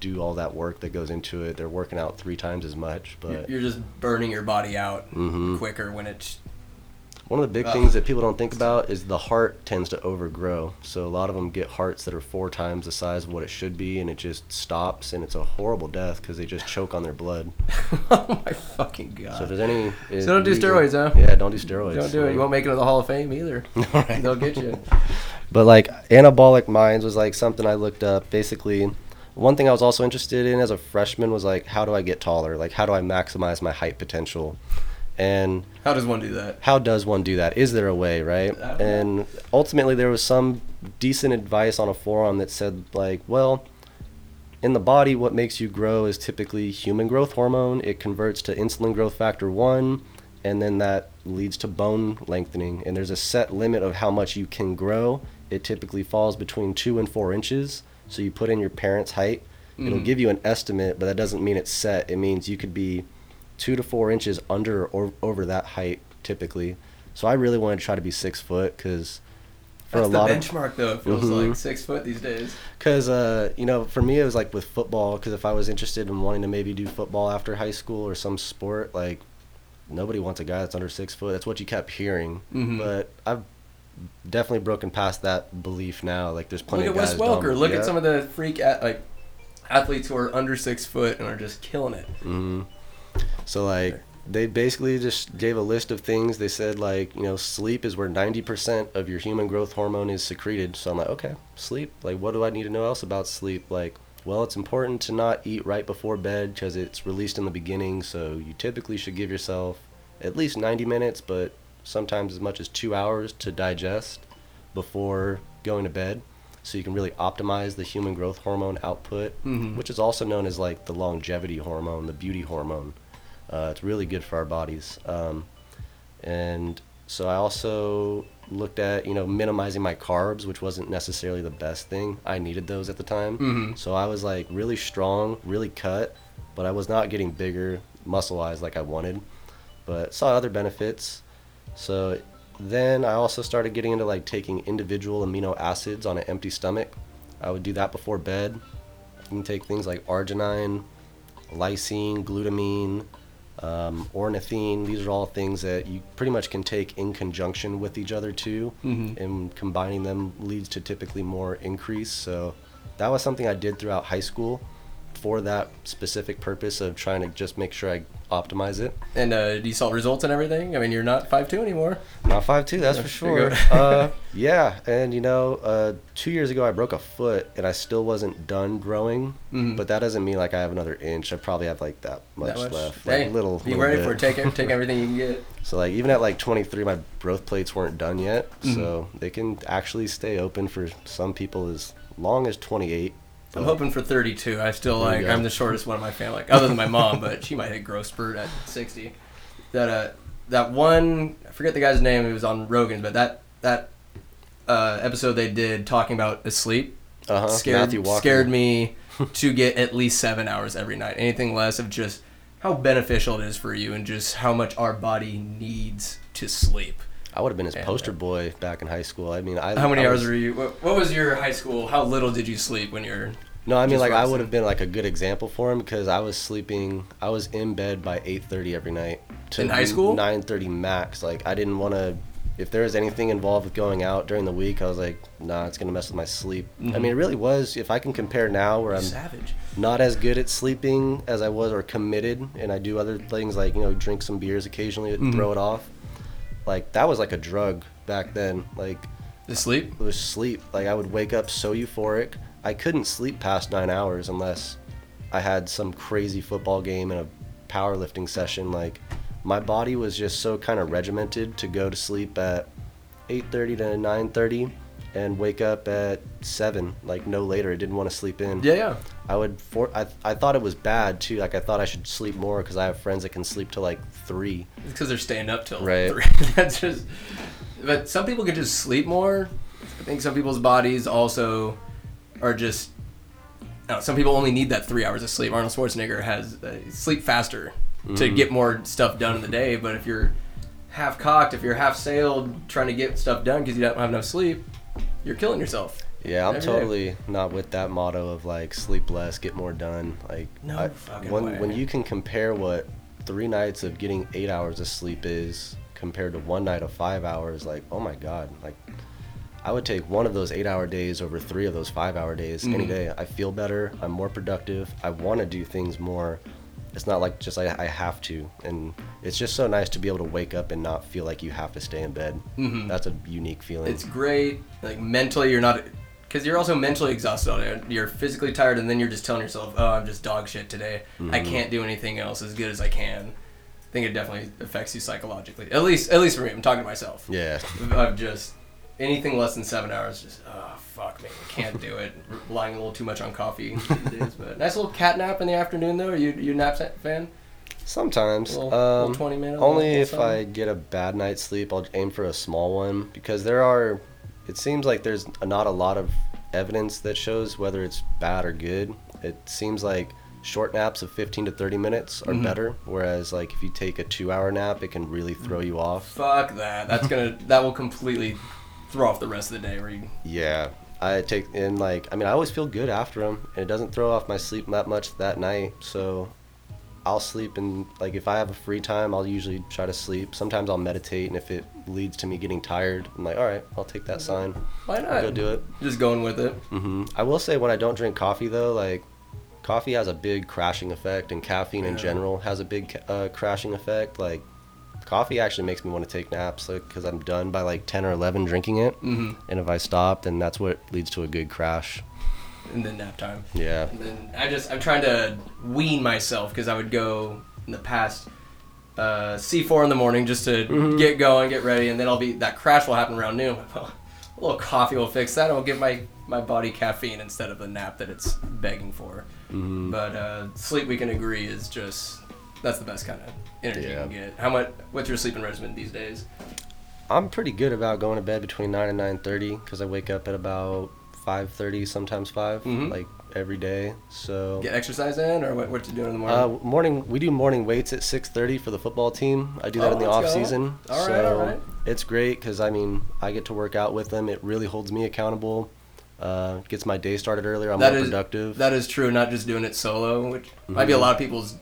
do all that work that goes into it they're working out three times as much but You're just burning your body out Mhm. quicker when it's One of the big Ugh. things that people don't think about is the heart tends to overgrow. So a lot of them get hearts that are four times the size of what it should be, and it just stops, and it's a horrible death because they just choke on their blood. oh my fucking god. So if there's any, So don't do steroids, huh? Yeah, don't do steroids. Don't do it. You won't make it to the Hall of Fame either. Alright. They'll get you. But like anabolic minds was like something I looked up. Basically, one thing I was also interested in as a freshman was like how do I get taller? Like how do I maximize my height potential? And How does one do that? how does one do that? Is there a way, right? Don't know. And ultimately, there was some decent advice on a forum that said, like, well, in the body, what makes you grow is typically human growth hormone. It converts to insulin growth factor 1, and then that leads to bone lengthening. And there's a set limit of how much you can grow. It typically falls between 2 and 4 inches. So you put in your parents' height. It'll Mhm. give you an estimate, but that doesn't mean it's set. It means you could be two to four inches under or over that height typically. So I really wanted to try to be six foot because for That's a the lot of benchmark, though. It feels Mhm. like six foot these days. because uh, you know for me it was like with football because if I was interested in wanting to maybe do football after high school or some sport like nobody wants a guy that's under six foot. That's what you kept hearing, Mhm. but I've definitely broken past that belief now. Like there's plenty. Look at of Wes guys. Welker. dumb- Look yeah. at some of the freak at, like athletes who are under six foot and are just killing it. hmm So like they basically just gave a list of things. They said like you know sleep is where ninety percent of your human growth hormone is secreted. So I'm like okay, sleep. Like what do I need to know else about sleep? Like well, it's important to not eat right before bed because it's released in the beginning. So you typically should give yourself at least ninety minutes, but sometimes as much as two hours to digest before going to bed. So you can really optimize the human growth hormone output, Mhm. which is also known as like the longevity hormone, the beauty hormone. Uh, it's really good for our bodies. Um, and so I also looked at, you know, minimizing my carbs, which wasn't necessarily the best thing. I needed those at the time. Mhm. So I was like really strong, really cut, but I was not getting bigger muscle wise like I wanted. But saw other benefits. So then I also started getting into like taking individual amino acids on an empty stomach. I would do that before bed. You can take things like arginine, lysine, glutamine, um, ornithine. These are all things that you pretty much can take in conjunction with each other too, Mhm. and combining them leads to typically more increase. So that was something I did throughout high school for that specific purpose of trying to just make sure I optimize it. And uh, do you saw results and everything? I mean, you're not five two anymore. Not five two, that's for sure. uh, yeah, and you know, uh, two years ago I broke a foot, and I still wasn't done growing. Mhm. But that doesn't mean like I have another inch. I probably have like that much, That much? left, Hey, like little. Be little ready bit. for it. Take it. Take everything you can get. So like even at like 23, my growth plates weren't done yet, Mhm. so they can actually stay open for some people as long as 28. I'm hoping for 32. I still like I'm the shortest one in my family, like, other than my mom, but she might hit growth spurt at 60. That uh, that one. I forget the guy's name. It was on Rogan, but that that uh, episode they did talking about asleep Uh-huh. scared scared me to get at least seven hours every night. Anything less of just how beneficial it is for you and just how much our body needs to sleep. I would have been his poster uh, boy back in high school. I mean, I How many I hours were you? What, what was your high school? How little did you sleep when you're? No, I mean like I would have been like a good example for him because I was sleeping. I was in bed by eight thirty every night. To In high school? Nine thirty max. Like I didn't want to. If there was anything involved with going out during the week, I was like, nah, it's gonna mess with my sleep. I Mhm. mean, it really was. If I can compare now, where I'm savage. not as good at sleeping as I was or committed, and I do other things like you know drink some beers occasionally Mhm. throw it off. Like that was like a drug back then. Like The sleep. it was sleep. Like I would wake up so euphoric. I couldn't sleep past nine hours unless I had some crazy football game and a powerlifting session. Like my body was just so kind of regimented to go to sleep at 8:30 to 9:30 and wake up at seven, like no later. I didn't want to sleep in. Yeah, yeah. I would for I, I thought it was bad too. Like I thought I should sleep more because I have friends that can sleep till like three. It's because they're staying up till Right. three. That's just. But some people can just sleep more. I think some people's bodies also are just. No, some people only need that three hours of sleep. Arnold Schwarzenegger has uh, sleep faster to Mhm. get more stuff done in the day. But if you're half cocked, if you're half sailed trying to get stuff done because you don't have enough sleep, you're killing yourself. Yeah, I'm Every day. totally not with that motto of like sleep less, get more done. Like No I- fucking when way. when you can compare what three nights of getting eight hours of sleep is compared to one night of five hours, like oh my god, like I would take one of those eight hour days over three of those five hour days any Mhm. day. I feel better. I'm more productive. I want to do things more. It's not like just I, I have to. And it's just so nice to be able to wake up and not feel like you have to stay in bed. Mhm. That's a unique feeling. It's great. Like mentally, you're not because you're also mentally exhausted all day. You're physically tired, and then you're just telling yourself, "Oh, I'm just dog shit today. I can't do anything else as good as I can." I think it definitely affects you psychologically. At least, at least for me. I'm talking to myself. yeah. I've just anything less than seven hours. Just oh fuck me, I can't do it. Relying a little too much on coffee these days. But nice little cat nap in the afternoon though. Are you you a nap fan? Sometimes. Little- little um, 20 minute, Only little if something? I get a bad night's sleep, I'll aim for a small one because there are. It seems like there's not a lot of evidence that shows whether it's bad or good. It seems like short naps of 15 to 30 minutes are Mhm. better, whereas like if you take a two-hour nap, it can really throw you off. Fuck that. That's gonna that will completely throw off the rest of the day. Where you Yeah, I take in like I mean I always feel good after them, and it doesn't throw off my sleep that much that night. So I'll sleep and like if I have a free time, I'll usually try to sleep. Sometimes I'll meditate, and if it leads to me getting tired, I'm like, all right, I'll take that sign. why not? I'll go do it. Just going with it. hmm I will say when I don't drink coffee though, like coffee has a big crashing effect, and caffeine in general has a big uh, crashing effect. Like coffee actually makes me want to take naps, like because I'm done by like 10 or 11 drinking it, hmm and if I stop, then that's what leads to a good crash. And then nap time. Yeah. And then I just I'm trying to wean myself because I would go in the past uh, C4 in the morning just to Mhm. get going, get ready, and then I'll be that crash will happen around noon. A little coffee will fix that. I'll give my my body caffeine instead of the nap that it's begging for. hmm But uh, sleep, we can agree, is just that's the best kind of energy Yeah. you can get. How much? What's your sleeping regimen these days? I'm pretty good about going to bed between nine and nine thirty because I wake up at about five thirty, sometimes 5 Mhm. like every day. So Get exercise in, or what? What you doing in the morning? uh, morning we do morning weights at six thirty for the football team. I do that Oh, in the off go. season. All right, so all right. it's great because I mean I get to work out with them. It really holds me accountable. Uh, gets my day started earlier. I'm That more is- productive. That is true. Not just doing it solo, which might be a Mhm. lot of people's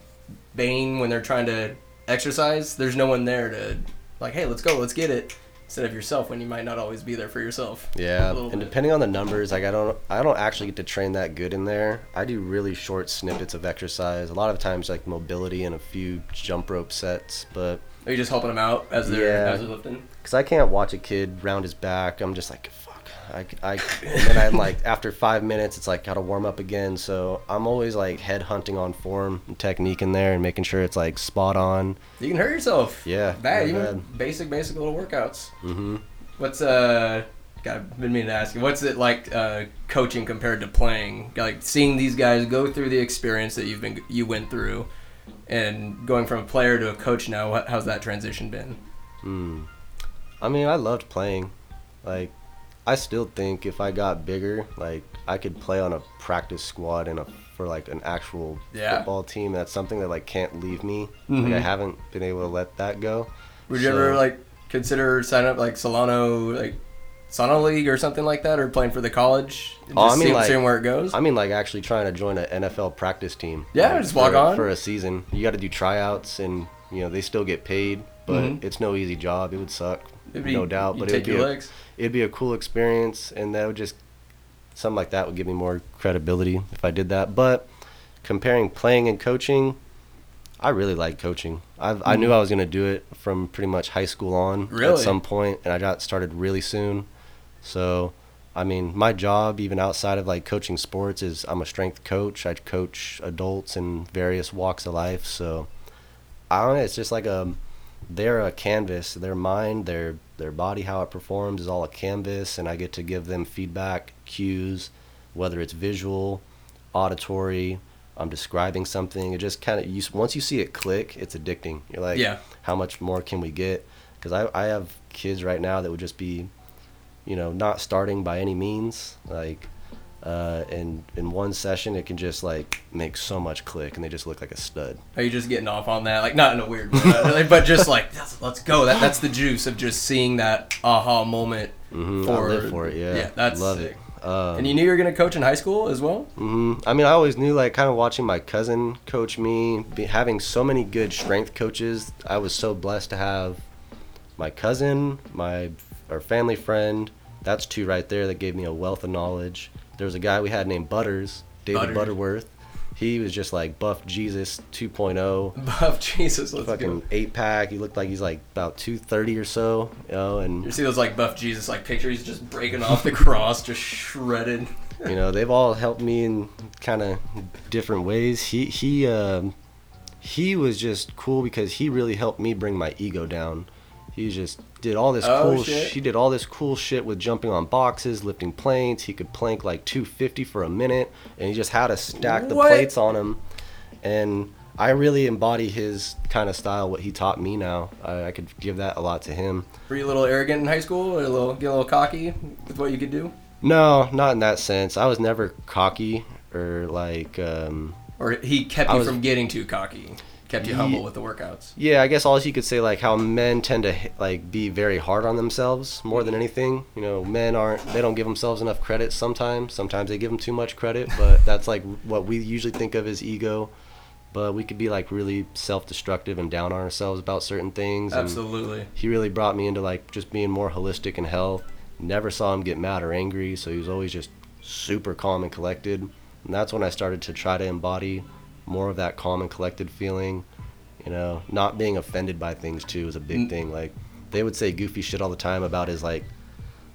bane when they're trying to exercise. There's no one there to like, hey, let's go, let's get it. Instead of yourself, when you might not always be there for yourself. Yeah, and bit. depending on the numbers, like I don't, I don't actually get to train that good in there. I do really short snippets of exercise. A lot of times, like mobility and a few jump rope sets. But Are you just helping them out as they're Yeah. as they're lifting? because I can't watch a kid round his back, I'm just like, fuck. I, I, and then I'm like, after five minutes, it's like gotta warm up again. So I'm always like head hunting on form and technique in there and making sure it's like spot on. You can hurt yourself. Yeah, Bad. Even ahead. basic, basic little workouts. Mm-hmm. What's uh? God, I've been meaning to ask you. What's it like uh, coaching compared to playing? Like seeing these guys go through the experience that you've been you went through, and going from a player to a coach now. What, how's that transition been? Hmm. I mean, I loved playing. Like, I still think if I got bigger, like I could play on a practice squad and a for like an actual Yeah. football team. That's something that like can't leave me. Mhm. Like I haven't been able to let that go. Would you ever like consider signing up like Solano, like Solano League or something like that, or playing for the college? Oh, I mean, like- seeing where it goes. I mean, like actually trying to join an NFL practice team. Yeah, like, just walk for, on. for a season. You got to do tryouts, and you know they still get paid, but Mhm. it's no easy job. It would suck, It'd be- no doubt. But take it'd be your a, legs. It'd be a cool experience, and that would just something like that would give me more credibility if I did that. But comparing playing and coaching, I really like coaching. I've, I knew mm. I was gonna do it from pretty much high school on. Really? at some point, and I got started really soon. So, I mean, my job even outside of like coaching sports is I'm a strength coach. I coach adults in various walks of life. So, I don't know. It's just like a they're a canvas. Their mind, their their body, how it performs is all a canvas, and I get to give them feedback, cues, whether it's visual, auditory. I'm describing something. It just kind of you once you see it click, it's addicting. You're like, Yeah. how much more can we get? Because I I have kids right now that would just be, you know, not starting by any means. Like, uh, in in one session, it can just like make so much click, and they just look like a stud. Are you just getting off on that? Like not in a weird, way, but just like let's, let's go. That that's the juice of just seeing that aha moment. hmm I For- live for it. Yeah, yeah, that's love sick. it. Um, And you knew you were gonna coach in high school as well. mm-hmm. I mean, I always knew, like, kind of watching my cousin coach me, be, having so many good strength coaches. I was so blessed to have my cousin, my our family friend. That's two right there that gave me a wealth of knowledge. There was a guy we had named Butters, David Butters. Butterworth. He was just like buff Jesus 2.0 Buff Jesus, let's fucking go. eight pack. He looked like he's like about two thirty or so, you know. And you see those like buff Jesus like pictures? He's just breaking off the cross, just shredded. you know they've all helped me in kind of different ways. He he um, he was just cool because he really helped me bring my ego down. He just did all this Oh, cool. shit. He did all this cool shit with jumping on boxes, lifting plates. He could plank like 250 for a minute, and he just had to stack the What? plates on him. And I really embody his kind of style. What he taught me now, I, I could give that a lot to him. Were you a little arrogant in high school, or a little get a little cocky with what you could do, No, not in that sense. I was never cocky or like. Um, or he kept you was- from getting too cocky, kept you humble with the workouts? yeah, I guess all you could say like how men tend to like be very hard on themselves more than anything. You know, men aren't. They don't give themselves enough credit sometimes. Sometimes they give them too much credit, but that's like what we usually think of as ego. But we could be like really self-destructive and down on ourselves about certain things. and- Absolutely. he really brought me into like just being more holistic in health. Never saw him get mad or angry, so he was always just super calm and collected. And that's when I started to try to embody more of that calm and collected feeling. You know, not being offended by things too is a big Mm. thing. Like they would say goofy shit all the time about his like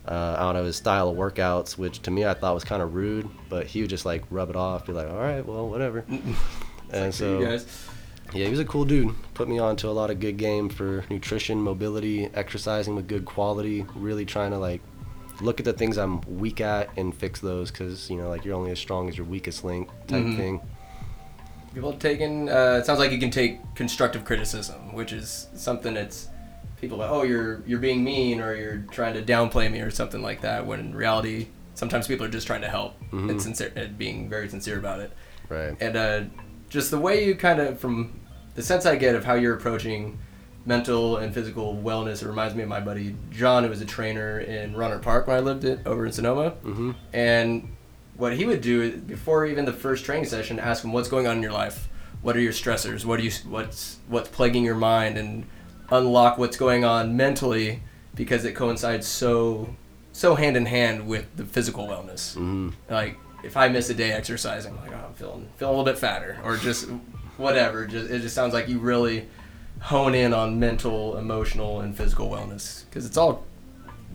uh, I don't know his style of workouts, which to me I thought was kind of rude. But he would just like rub it off, be like, "All right, well, whatever." and For so you guys. yeah, he was a cool dude. Put me on to a lot of good game for nutrition, mobility, exercising with good quality. Really trying to like look at the things I'm weak at and fix those because you know like you're only as strong as your weakest link type Mhm. thing. People taking. Uh, it sounds like you can take constructive criticism, which is something that's people like, oh, you're you're being mean or you're trying to downplay me or something like that. When in reality, sometimes people are just trying to help Mhm. and sincere, and being very sincere about it. Right. And uh, just the way you kind of, from the sense I get of how you're approaching mental and physical wellness, it reminds me of my buddy John, who was a trainer in Rohnert Park when I lived it over in Sonoma. Mm-hmm. And what he would do before even the first training session, ask him what's going on in your life. What are your stressors? What do you what's what's plaguing your mind and unlock what's going on mentally because it coincides so so hand in hand with the physical wellness. Mm-hmm. Like if I miss a day exercising, I'm like oh, I'm feeling feeling a little bit fatter or just whatever. Just it just sounds like you really hone in on mental, emotional, and physical wellness because it's all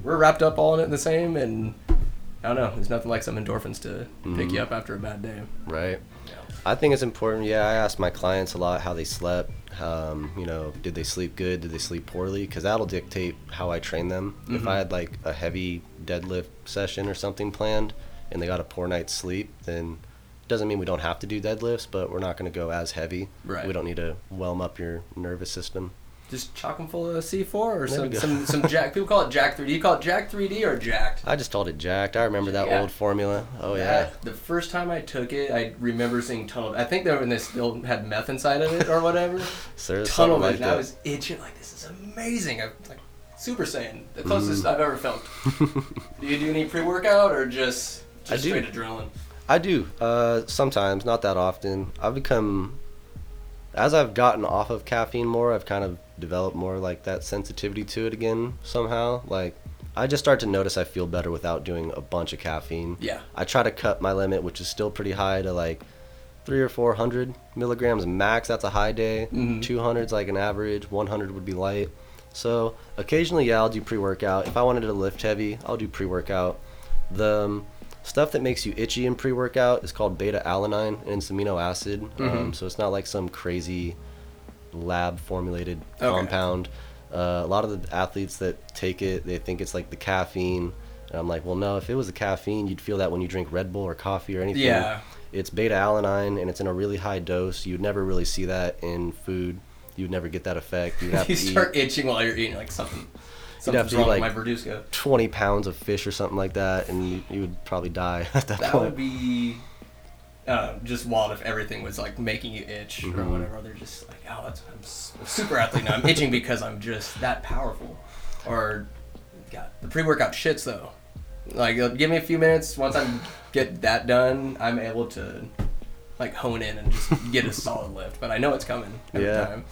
we're wrapped up all in it the same and I don't know. There's nothing like some endorphins to pick you up after a bad day. Right. Yeah. I think it's important. Yeah, I ask my clients a lot how they slept. Um, you know, did they sleep good? Did they sleep poorly? Because that'll dictate how I train them. If Mhm. I had like a heavy deadlift session or something planned, and they got a poor night's sleep, then doesn't mean we don't have to do deadlifts, but we're not going to go as heavy. Right. We don't need to whelm up your nervous system. Just chock them full of C4 or some, some some Jack. People call it Jack 3D. You call it Jack 3D or Jacked? I just called it jacked. I remember that Yeah. old formula. Oh yeah. The first time I took it, I remember seeing tunnel. I think they were when they still had meth inside of it or whatever. Tunnel something like vision. I was itching like this is amazing. I was like Super Saiyan, the closest Mm. I've ever felt. do you do any pre-workout or just just do. straight adrenaline? I do. Uh, sometimes, not that often. I've become, as I've gotten off of caffeine more, I've kind of developed more like that sensitivity to it again somehow. Like, I just start to notice I feel better without doing a bunch of caffeine. Yeah. I try to cut my limit, which is still pretty high, to like three or four hundred milligrams max. That's a high day. Mhm. 200 is like an average. 100 would be light. So occasionally, yeah, I'll do pre-workout. If I wanted to lift heavy, I'll do pre-workout. The um, stuff that makes you itchy in pre-workout is called beta alanine, and it's amino acid. Um, Mhm. so it's not like some crazy lab formulated Okay. compound. Uh, a lot of the athletes that take it, they think it's like the caffeine. And I'm like, well, no. If it was the caffeine, you'd feel that when you drink Red Bull or coffee or anything. Yeah. It's beta alanine, and it's in a really high dose. You'd never really see that in food. You'd never get that effect. You'd have you to eat start itching while you're eating like something. Something's to wrong eat, with my Verduzco. 20 pounds of fish or something like that, and you, you would probably die at that, That point. would be uh, just wild if everything was like making you itch or Mhm. whatever. They're just like, oh, that's I'm a super athlete now. I'm itching because I'm just that powerful. Or, God, the pre-workout shits though. Like, uh, give me a few minutes. Once I get that done, I'm able to like hone in and just get a solid lift. But I know it's coming every Yeah. time.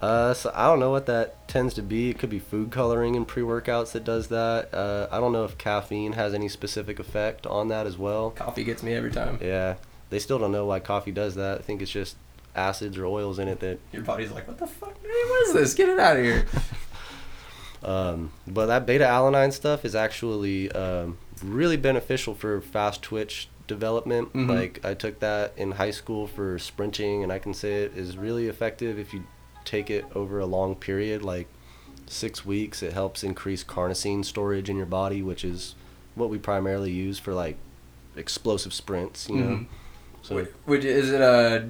Uh, so I don't know what that tends to be. It could be food coloring in pre-workouts that does that. Uh, I don't know if caffeine has any specific effect on that as well. Coffee gets me every time. Yeah, they still don't know why coffee does that. I think it's just acids or oils in it that. Your body's like, what the fuck, man? What is this? Get it out of here. Um, but that beta alanine stuff is actually um, really beneficial for fast twitch development. Mhm. Like I took that in high school for sprinting, and I can say it is really effective if you take it over a long period, like six weeks. It helps increase carnosine storage in your body, which is what we primarily use for like explosive sprints. You know, Mhm. So Would, would you, is it uh,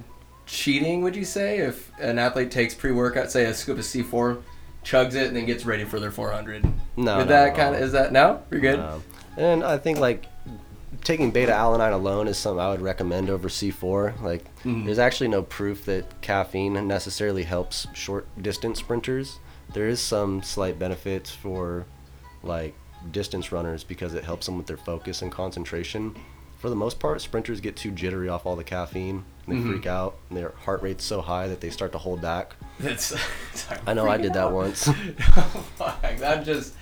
cheating? Would you say if an athlete takes pre-workout, say a scoop of C4, chugs it, and then gets ready for their 400? no, Would no, that no. kind of is that no? You're good. And I think like taking beta alanine alone is something I would recommend over C4. Like Mhm. there's actually no proof that caffeine necessarily helps short distance sprinters. There is some slight benefits for like distance runners because it helps them with their focus and concentration. For the most part, sprinters get too jittery off all the caffeine. And they Mhm. freak out, and their heart rate's so high that they start to hold back. It's, it's I know I did that out. once. oh, fuck. That just,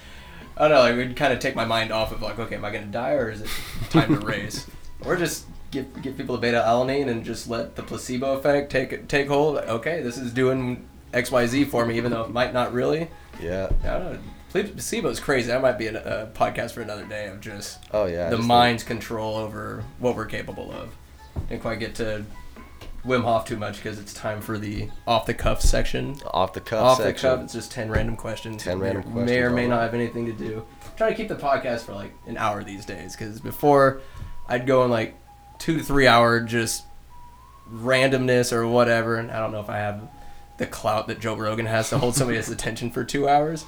I don't know, like, it would kind of take my mind off of, like, okay, am I going to die or is it time to race? Or just give, give people a beta alanine and just let the placebo effect take take hold. Okay, this is doing XYZ for me, even though it might not really. Yeah. I don't know. Placebo is crazy. That might be a, a podcast for another day of just Oh yeah. The just think- mind's control over what we're capable of. Didn't quite get to Wim Hof too much because it's time for the off the cuff section. off the cuff Off section. the cuff, it's just ten random questions. 10 May- random May or may not have anything to do. Try to keep the podcast for like an hour these days because before I'd go in like two to three hour just randomness or whatever, and I don't know if I have the clout that Joe Rogan has to hold somebody's attention for two hours.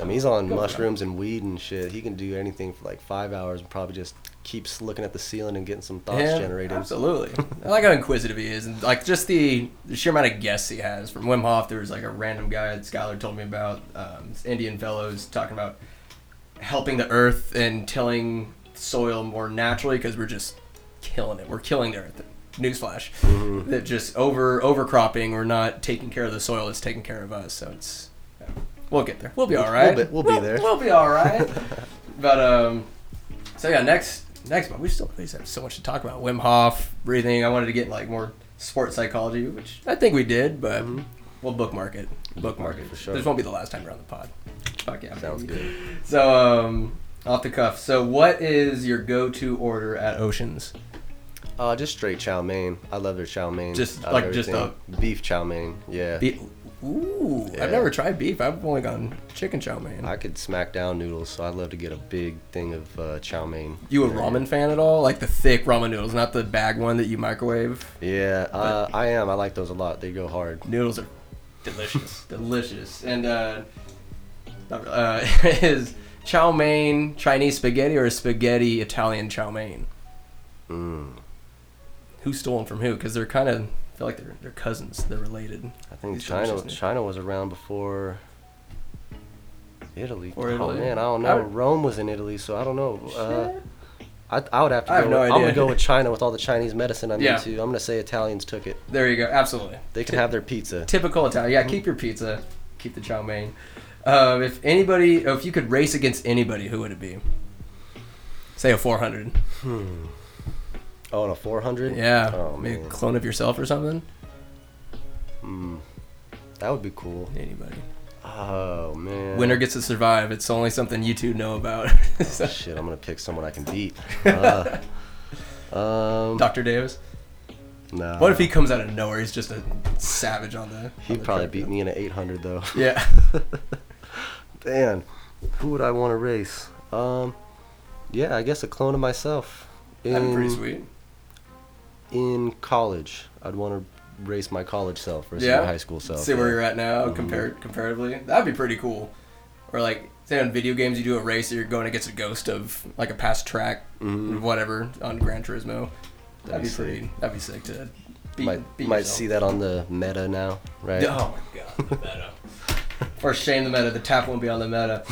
I mean, he's on Go for it. mushrooms and weed and shit. He can do anything for like five hours and probably just keeps looking at the ceiling and getting some thoughts Yeah, generated. Absolutely. I like how inquisitive he is, and like just the, the sheer amount of guests he has. From Wim Hof, there was like a random guy that Skylar told me about, um, Indian fellows talking about helping the earth and tilling soil more naturally because we're just killing it. We're killing the earth. Newsflash. Mhm. That just over overcropping. We're not taking care of the soil. It's taking care of us. So it's. We'll get there. We'll be We'll- all right. we'll be- we'll be there. We'll be all right. but um, so yeah, next next month we still we have so much to talk about. Wim Hof, breathing. I wanted to get like more sports psychology, which I think we did, but Mhm. we'll bookmark it. Bookmark it for sure. This won't be the last time on the pod. Fuck yeah. Sounds good. So um, off the cuff. So what is your go-to order at Oceans? Uh, just straight chow mein. I love their chow mein. Just- like, just everything. beef chow mein. Yeah. Beef. Ooh, Yeah. I've never tried beef. I've only gone chicken chow mein. I could smack down noodles, so I'd love to get a big thing of uh, chow mein. you a Yeah. ramen fan at all? Like the thick ramen noodles, not the bag one that you microwave. Yeah, uh, I am. I like those a lot. They go hard. Noodles are delicious, delicious. And uh, uh, is chow mein Chinese spaghetti or is spaghetti Italian chow mein? Mm. Who's stolen from who? Because they're kind of I feel like they're they're cousins. They're related. I think These China China was around before Italy. Before Oh man, I don't I know. would- Rome was in Italy, so I don't know. Uh, I, I would have to. I Go have no with, I'm gonna go with China with all the Chinese medicine I'm Yeah. into. I'm gonna say Italians took it. There you go. Absolutely. They can have their pizza. Typical Italian. Yeah, keep your pizza. Keep the chow mein. Um, if anybody, if you could race against anybody, who would it be? Say a 400. Hmm. Oh, and a 400. Yeah. Oh maybe a clone of yourself or something. Hmm. That would be cool. Anybody. Oh man. Winner gets to survive. It's only something you two know about. So- Shit, I'm gonna pick someone I can beat. Uh, um. Dr. Davis. Nah. What if he comes out of nowhere? He's just a savage on the. He'd the probably beat though. me in an 800 though. Yeah. Man, who would I want to race? Um, yeah, I guess a clone of myself. That'd be pretty sweet. In college, I'd want to race my college self versus Yeah? my high school self. See where you're at now, Mhm. compared comparatively. That'd be pretty cool. Or like, say on video games, you do a race, and you're going against a ghost of like a past track, Mhm. whatever on Gran Turismo. That'd That'd be be pretty. That'd be sick to beat. might beat might see that on the meta now, right? Oh my god, the meta. For shame, the meta. The tap won't be on the meta.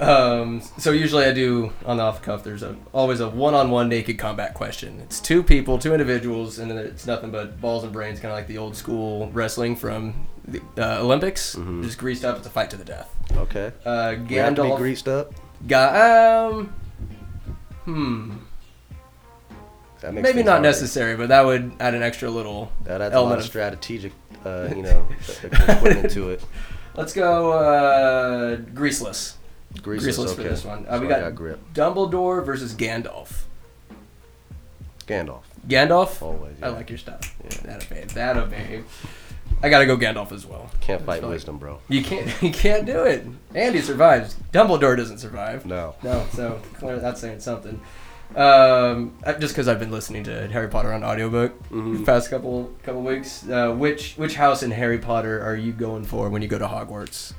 Um, so usually I do on the off cuff. There's a always a one-on-one naked combat question. It's two people, two individuals, and then it's nothing but balls and brains, kind of like the old school wrestling from the uh, Olympics. Just greased up. It's a fight to the death. Okay. Uh, We have to be greased up. Ga- um, hmm. That makes Maybe not harder. necessary, but that would add an extra little That adds a element lot of of strategic, uh, you know, equipment to it. Let's go uh, greaseless. Greaseless, Greaseless okay. for this one. Uh, we I got, grip. Dumbledore versus Gandalf. Gandalf. Gandalf. Always, I like your style. That a babe. That a babe. I gotta go Gandalf as well. Can't fight wisdom, bro. You can't. You can't do it. Andy survives. Dumbledore doesn't survive. No. No. So that's saying something. Um, just because I've been listening to Harry Potter on audiobook Mhm. the past couple couple weeks. Uh, which which house in Harry Potter are you going for when you go to Hogwarts?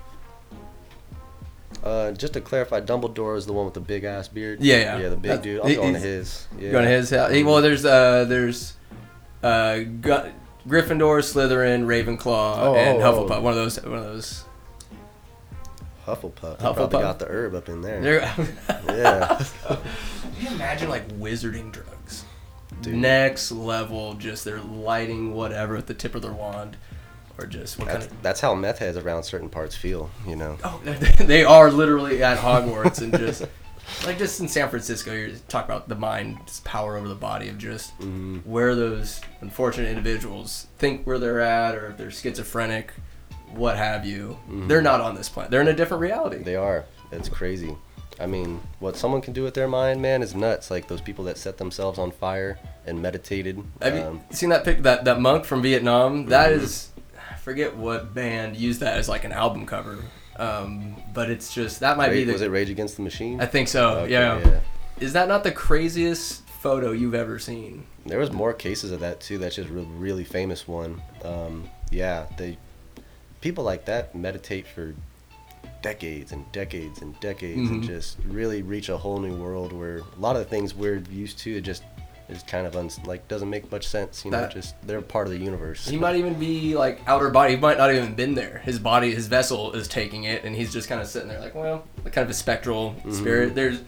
Uh, just to clarify, Dumbledore is the one with the big ass beard. Yeah, yeah. Yeah, the big That- dude. I'm he- going to his. Yeah. Going to his house. He- Well, there's uh there's uh Gu- Gryffindor, Slytherin, Ravenclaw, Oh, and oh, Hufflepuff. oh. One of those. One of those. Hufflepuff. He Hufflepuff? probably got the herb up in there. There- Yeah. Can you imagine like wizarding drugs? Dude. Next level, just they're lighting whatever with the tip of their wand, or just what kind That's, of. that's how meth heads around certain parts feel, you know. Oh, they are literally at Hogwarts and just like just in San Francisco, you talk about the mind's power over the body of just Mhm. where those unfortunate individuals think where they're at, or if they're schizophrenic, what have you. They're not on this planet. They're in a different reality. They are. It's crazy. I mean, what someone can do with their mind, man, is nuts. Like those people that set themselves on fire and meditated. Have you um, seen that pic? That that monk from Vietnam. That Mhm. is, forget what band used that as like an album cover. Um, but it's just that might Ra- be the. was it Rage Against the Machine? I think so. Okay, yeah. Is that not the craziest photo you've ever seen? There was more cases of that too. That's just a real- really famous one. Um, yeah, they people like that meditate for decades and decades and decades and Mhm. just really reach a whole new world where a lot of the things we're used to just is kind of uns- like doesn't make much sense. You know, That- just they're part of the universe. He might even be like outer body. He might not even been there. His body, his vessel is taking it, and he's just kind of sitting there, like, well, kind of a spectral mm-hmm. spirit. There's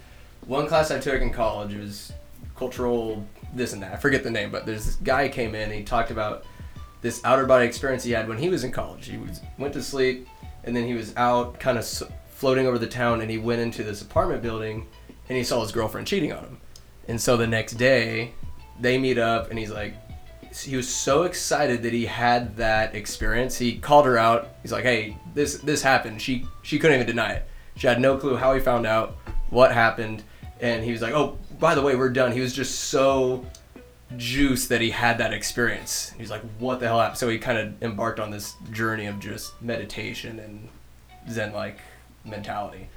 one class I took in college. It was cultural this and that. I forget the name, but there's this guy came in. and He talked about this outer body experience he had when he was in college. He was went to sleep, and then he was out, kind of floating over the town, and he went into this apartment building, and he saw his girlfriend cheating on him. And so the next day, they meet up, and he's like, he was so excited that he had that experience. He called her out. He's like, "Hey, this this happened." She she couldn't even deny it. She had no clue how he found out, what happened, and he was like, "Oh, by the way, we're done." He was just so juiced that he had that experience. He's like, "What the hell happened?" So he kind of embarked on this journey of just meditation and Zen like mentality.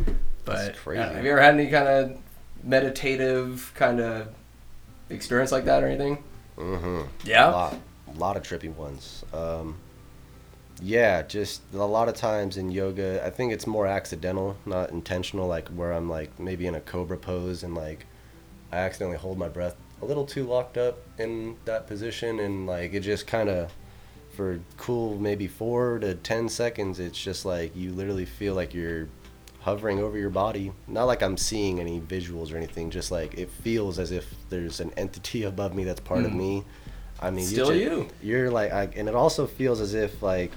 But know, have you ever had any kind of meditative kind of experience like that or anything? Mm-hmm. Yeah. A lot, a lot of trippy ones. Um, yeah, just a lot of times in yoga, I think it's more accidental, not intentional. Like where I'm like maybe in a cobra pose and like I accidentally hold my breath a little too locked up in that position, and like it just kind of for cool maybe four to ten seconds, it's just like you literally feel like you're hovering over your body. Not like I'm seeing any visuals or anything, just like it feels as if there's an entity above me that's part of Mm. me. I mean, Still ju- you. You're like, I, and it also feels as if like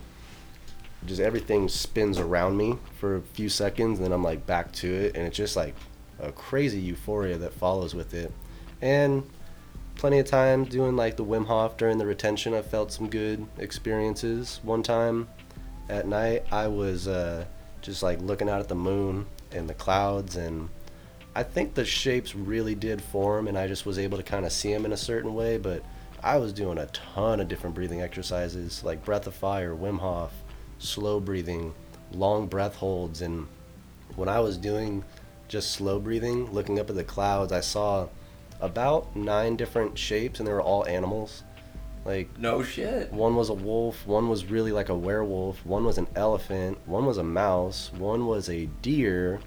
just everything spins around me for a few seconds, and then I'm like back to it, and it's just like a crazy euphoria that follows with it. And plenty of time doing like the Wim Hof during the retention, I felt some good experiences. One time at night, I was uh, just like looking out at the moon and the clouds, and I think the shapes really did form, and I just was able to kind of see them in a certain way. But I was doing a ton of different breathing exercises, like breath of fire, Wim Hof, slow breathing, long breath holds, and when I was doing just slow breathing, looking up at the clouds, I saw about nine different shapes, and they were all animals. Like No shit. one was a wolf, one was really like a werewolf, one was an elephant, one was a mouse, one was a deer,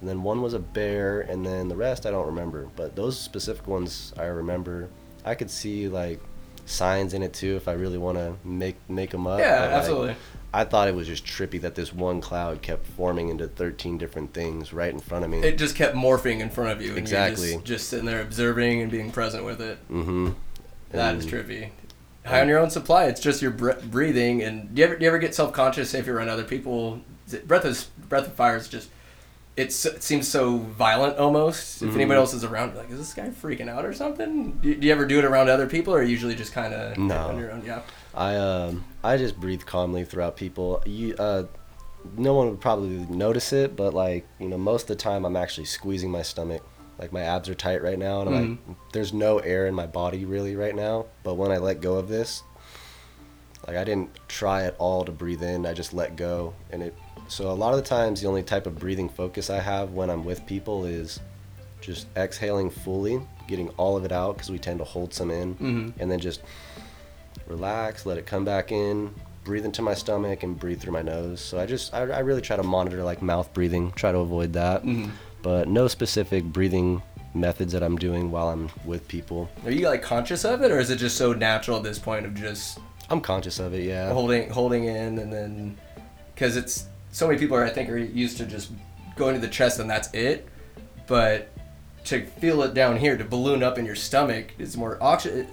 and then one was a bear, and then the rest I don't remember. But those specific ones I remember. I could see like signs in it too if I really want to make make them up. Yeah, but, like, absolutely. I thought it was just trippy that this one cloud kept forming into 13 different things right in front of me. It just kept morphing in front of you. And Exactly. You're just, just sitting there observing and being present with it. mm-hmm. That is trippy. High on your own supply. It's just your bre- breathing. And do you ever, do you ever get self conscious if you're around other people? Breath of Breath of Fire is just. It seems so violent almost. If Mhm. anybody else is around, like, is this guy freaking out or something? Do, do you ever do it around other people, or usually just kind of No. on your own? Yeah. I um I just breathe calmly throughout people. You uh no one would probably notice it, but like, you know, most of the time I'm actually squeezing my stomach. Like my abs are tight right now and I'm like there's no air in my body really right now, but when I let go of this, like I didn't try at all to breathe in. I just let go and it so a lot of the times the only type of breathing focus I have when I'm with people is just exhaling fully, getting all of it out because we tend to hold some in Mhm. and then just relax, let it come back in, breathe into my stomach, and breathe through my nose. So I just, I, I really try to monitor like mouth breathing, try to avoid that. Mhm. But no specific breathing methods that I'm doing while I'm with people. Are you like conscious of it, or is it just so natural at this point of just I'm conscious of it, yeah. holding holding in and then because it's so many people are I think are used to just going to the chest and that's it, but to feel it down here to balloon up in your stomach is more oxygen.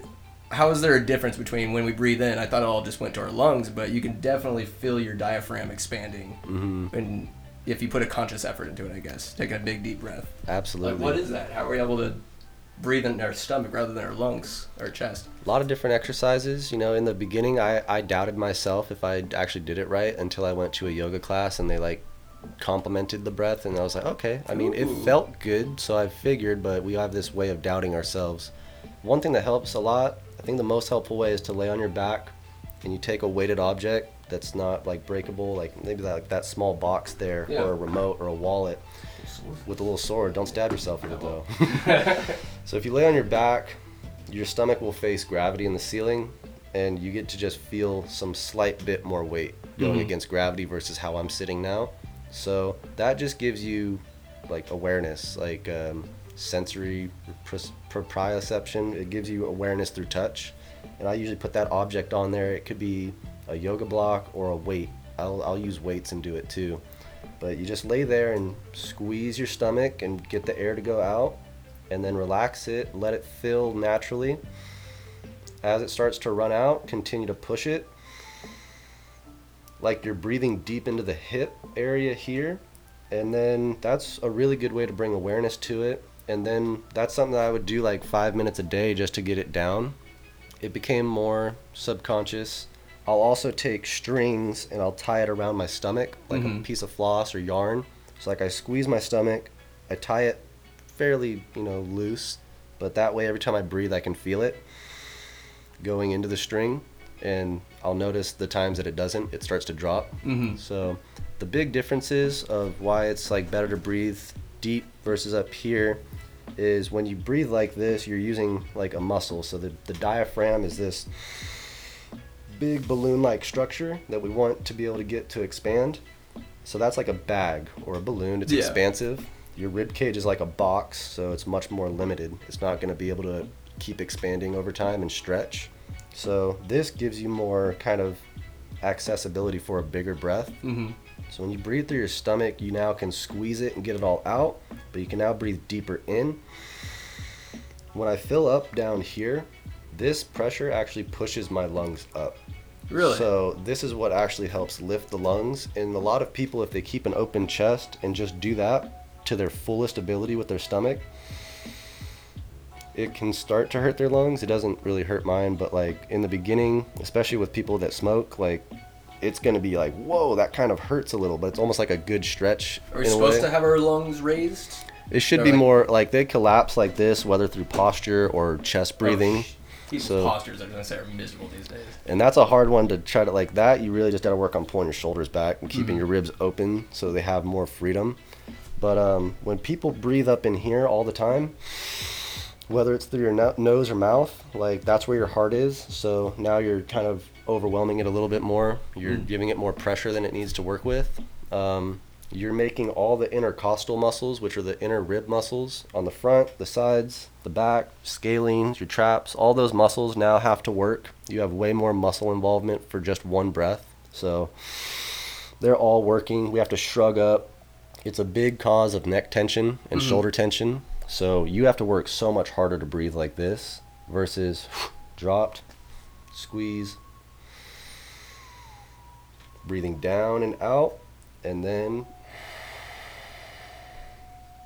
How is there a difference between when we breathe in? I thought it all just went to our lungs, but you can definitely feel your diaphragm expanding, mm-hmm. and if you put a conscious effort into it, I guess Take a big deep breath. Absolutely. Like, what is that? How are we able to breathe in our stomach rather than our lungs, our chest? a lot of different exercises. You know, in the beginning, I, I doubted myself if I actually did it right until I went to a yoga class and they like complimented the breath, and I was like, okay. I mean, it felt good, so I figured, but we have this way of doubting ourselves. One thing that helps a lot, I think the most helpful way is to lay on your back and you take a weighted object that's not like breakable, like maybe that, like that small box there, Yeah. or a remote or a wallet with a little sword. Don't stab yourself with it though. So if you lay on your back, your stomach will face gravity in the ceiling, and you get to just feel some slight bit more weight going Mhm. against gravity versus how I'm sitting now. So that just gives you like awareness, like um, sensory proprioception. It gives you awareness through touch, and I usually put that object on there. It could be a yoga block or a weight. I'll, I'll use weights and do it too. But you just lay there and squeeze your stomach and get the air to go out and then relax it, let it fill naturally. As it starts to run out, continue to push it. Like you're breathing deep into the hip area here. And then that's a really good way to bring awareness to it. And then that's something that I would do like five minutes a day just to get it down. It became more subconscious. I'll also take strings and I'll tie it around my stomach, like a Mhm. piece of floss or yarn. So like I squeeze my stomach, I tie it fairly, you know, loose, but that way every time I breathe I can feel it going into the string and I'll notice the times that it doesn't, it starts to drop. Mm-hmm. So the big differences of why it's like better to breathe deep versus up here is when you breathe like this, you're using like a muscle. So the, the diaphragm is this big balloon like structure that we want to be able to get to expand. So that's like a bag or a balloon. It's Yeah. expansive. Your rib cage is like a box, so it's much more limited. It's not going to be able to keep expanding over time and stretch. So this gives you more kind of accessibility for a bigger breath. Mm-hmm. So when you breathe through your stomach, you now can squeeze it and get it all out, but you can now breathe deeper in. When I fill up down here, this pressure actually pushes my lungs up. Really? So this is what actually helps lift the lungs. And a lot of people, if they keep an open chest and just do that to their fullest ability with their stomach, it can start to hurt their lungs. It doesn't really hurt mine, but like in the beginning, especially with people that smoke, like it's gonna be like, whoa, that kind of hurts a little, but it's almost like a good stretch. Are we supposed to have our lungs raised? It should They're be like- more like they collapse like this, whether through posture or chest oh, breathing. Oh, sh- People's So- postures, I was gonna say, are miserable these days. And that's a hard one to try to like that. You really just got to work on pulling your shoulders back and keeping Mhm. your ribs open so they have more freedom. But um, when people breathe up in here all the time, whether it's through your no- nose or mouth, like that's where your heart is. So now you're kind of overwhelming it a little bit more. You're Mm. giving it more pressure than it needs to work with. Um, you're making all the intercostal muscles, which are the inner rib muscles on the front, the sides, the back, scalenes, your traps, all those muscles now have to work. You have way more muscle involvement for just one breath. So they're all working. We have to shrug up. It's a big cause of neck tension and mm-hmm. shoulder tension. So you have to work so much harder to breathe like this versus dropped, squeeze, breathing down and out, and then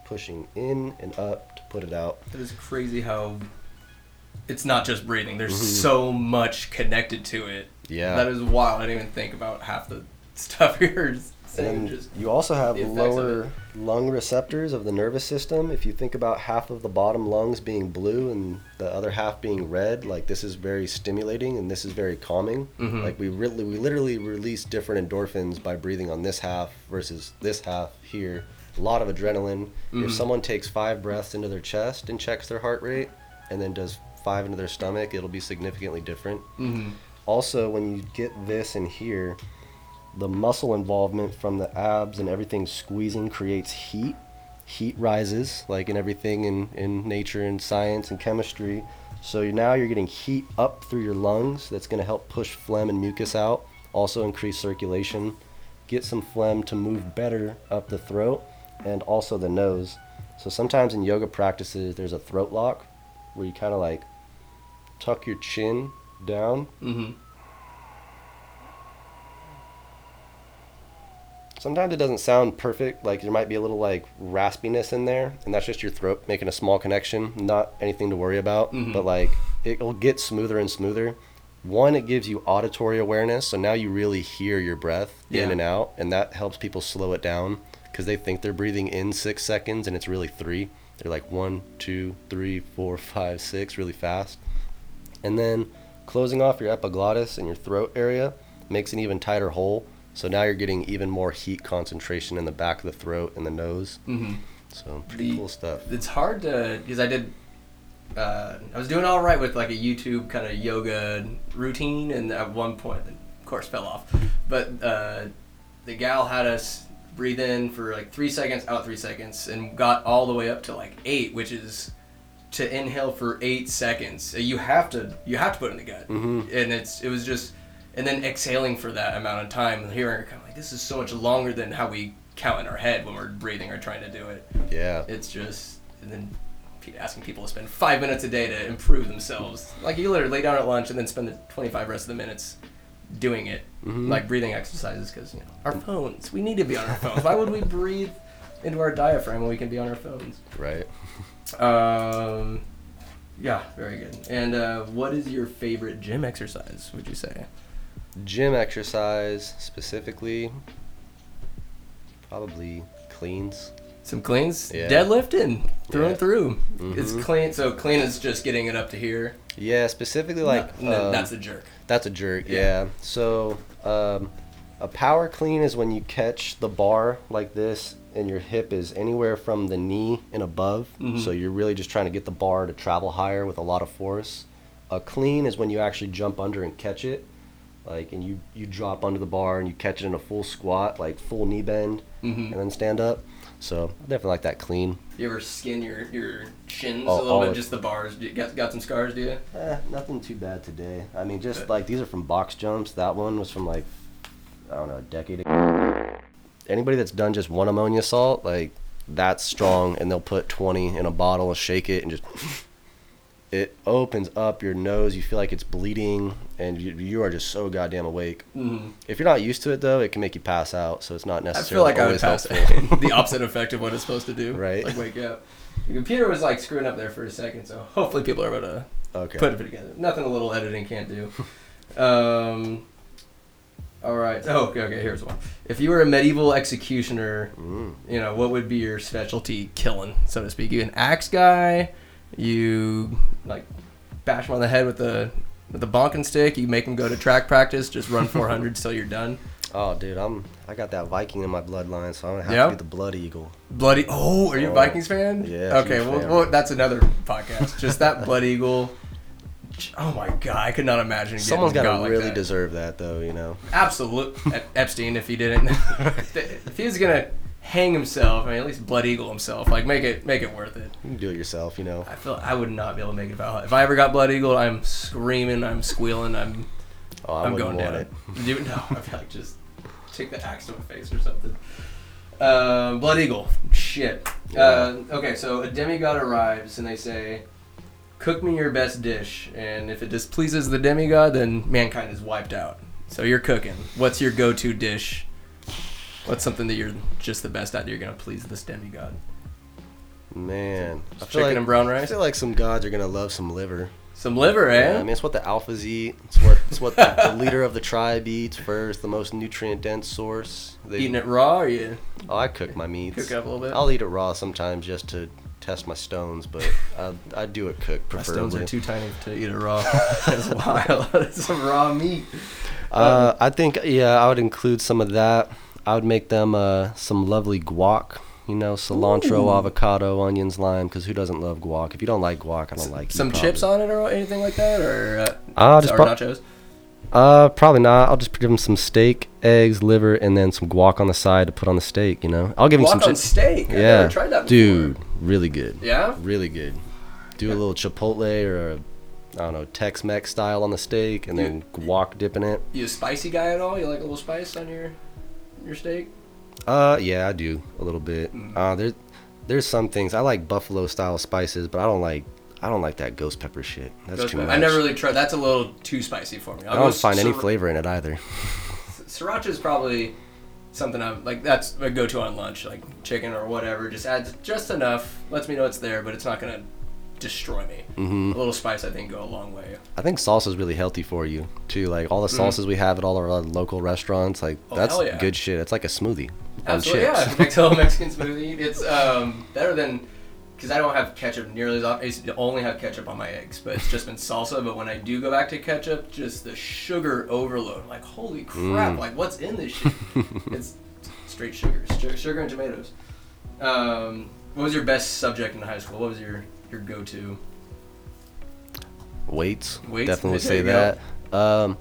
pushing in and up to put it out. It is crazy how it's not just breathing. There's Mm-hmm. so much connected to it. Yeah. That is wild. I didn't even think about half the stuff you're saying. And you also have lower lung receptors of the nervous system. If you think about half of the bottom lungs being blue and the other half being red, like this is very stimulating and this is very calming. Mhm. Like we really, we literally release different endorphins by breathing on this half versus this half here. A lot of adrenaline. Mhm. If someone takes five breaths into their chest and checks their heart rate, and then does five into their stomach, it'll be significantly different. Mhm. Also, when you get this in here, the muscle involvement from the abs and everything squeezing creates heat. Heat rises, like in everything in, in nature and science and chemistry. So now you're getting heat up through your lungs that's going to help push phlegm and mucus out, also increase circulation, get some phlegm to move better up the throat and also the nose. So sometimes in yoga practices, there's a throat lock where you kind of like tuck your chin down Mhm. Sometimes it doesn't sound perfect. Like there might be a little like raspiness in there, and that's just your throat making a small connection. Not anything to worry about, Mhm. but like it'll get smoother and smoother. One, it gives you auditory awareness, so now you really hear your breath in and out, and that helps people slow it down because they think they're breathing in six seconds and it's really three. They're like one, two, three, four, five, six, really fast. And then closing off your epiglottis and your throat area makes an even tighter hole. So now you're getting even more heat concentration in the back of the throat and the nose. Mm-hmm. So pretty The- cool stuff. It's hard to because I did. Uh, I was doing all right with like a YouTube kind of yoga routine, and at one point, of course, fell off. But uh, the gal had us breathe in for like three seconds, out three seconds, and got all the way up to like eight, which is to inhale for eight seconds. You have to you have to put it in the gut, Mhm. and it's it was just and then exhaling for that amount of time and hearing kind of like this is so much longer than how we count in our head when we're breathing or trying to do it. Yeah. It's just and then asking people to spend five minutes a day to improve themselves. Like you literally lay down at lunch and then spend the 25 rest of the minutes doing it, Mhm. like breathing exercises. Because you know our phones, we need to be on our phones. Why would we breathe into our diaphragm when we can be on our phones? Right. Um, yeah, very good. And uh, what is your favorite gym exercise? Would you say? Gym exercise specifically, probably cleans. Some cleans, Yeah. deadlifting through Yeah. and through. It's Mhm. clean. So clean is just getting it up to here. Yeah, specifically like No, no, um, that's a jerk. That's a jerk, Yeah. yeah. So, um, a power clean is when you catch the bar like this and your hip is anywhere from the knee and above. Mhm. So, you're really just trying to get the bar to travel higher with a lot of force. A clean is when you actually jump under and catch it. Like, and you, you drop under the bar and you catch it in a full squat, like full knee bend, Mhm. and then stand up. So, I definitely like that clean. You ever skin your your shins a little bit? Just the bars. You got got some scars, do you? Eh, nothing too bad today. I mean, just Good. like these are from box jumps. That one was from like, I don't know, a decade ago. Anybody that's done just one ammonia salt, like that's strong, and they'll put 20 in a bottle and shake it and just. It opens up your nose. You feel like it's bleeding, and you, you are just so goddamn awake. Mm-hmm. If you're not used to it though, it can make you pass out. So it's not I necessarily feel like I would pass the opposite effect of what it's supposed to do. Right. Like wake up. The computer was like screwing up there for a second, so hopefully people are able to okay. put it together. Nothing a little editing can't do. um. All right. Oh, okay. Okay. Here's one. If you were a medieval executioner, Mm. you know what would be your specialty killing, so to speak? You an axe guy? You like bash him on the head with the with the bonking stick? You make him go to track practice, just run 400 till you're done. Oh, dude, I'm I got that Viking in my bloodline, so I'm gonna have Yeah? to be the Blood Eagle. Bloody. Oh, are you a Oh, Vikings fan? yeah, Okay. Well, fan. well, that's another podcast. Just that Blood Eagle. Oh my god, I could not imagine. Getting Someone's got got to like really that. deserve that, though. You know. Absolute Ep- Epstein, if he didn't, if he was gonna hang himself, I mean, at least Blood Eagle himself, like make it make it worth it. You can do it yourself, you know. I feel I would not be able to make it if I, if I ever got Blood Eagle. I'm screaming, I'm squealing, I'm Oh, I I'm wouldn't going down. it. Do no, I feel like just take the axe to my face or something. Uh, Blood Eagle. Shit. Uh, okay, so a demigod arrives and they say, "Cook me your best dish," and if it displeases the demigod, then mankind is wiped out. So you're cooking. What's your go-to dish? What's something that you're just the best at? You're gonna please this demigod. Man, I feel Chicken like, and brown rice. I feel like some gods are gonna love some liver. Some liver, eh? Yeah, I mean, it's what the alphas eat. It's what it's what the, the leader of the tribe eats first. The most nutrient dense source. They, Eating it raw, or you Oh, I cook my meats. cook up a little bit? I'll eat it raw sometimes just to test my stones, but I, I do it cooked My stones are too tiny to eat it raw. That's wild. That's some raw meat. Uh, I think yeah, I would include some of that. I would make them uh, some lovely guac. You know, cilantro, Ooh. avocado, onions, lime. Because who doesn't love guac? If you don't like guac, I don't like you, Some probably. chips on it or anything like that, or uh, Uh, just pro- nachos. Uh, probably not. I'll just give them some steak, eggs, liver, and then some guac on the side to put on the steak. You know, I'll give them Guac some on chips. steak. I've Yeah, never tried that before. dude, really good. Yeah. Really good. Do a little chipotle or a, I don't know, Tex-Mex style on the steak, and then guac dipping it. You a spicy guy at all? You like a little spice on your your steak? Uh, yeah, I do a little bit. Mm. Uh, there's there's some things I like buffalo style spices, but I don't like I don't like that ghost pepper shit. That's Ghost too pepper. much. I never really tried. That's a little too spicy for me. I'll I don't find any flavor in it either. Sriracha is probably something I'm like. That's a go-to on lunch, like chicken or whatever. Just adds just enough, lets me know it's there, but it's not gonna destroy me. hmm A little spice, I think, go a long way. I think salsa is really healthy for you too. Like all the salsas we have at all our local restaurants, like Mm. Oh, that's yeah. good shit. It's like a smoothie Absolutely, yeah. Mix a Mexican smoothie. It's um, better than because I don't have ketchup nearly as often. I only have ketchup on my eggs, but it's just been salsa. But when I do go back to ketchup, just the sugar overload. Like, holy crap! Mm. Like, what's in this shit? it's straight sugar, sugar and tomatoes. Um, what was your best subject in high school? What was your your go-to? Weights, Weights? definitely say that. Um,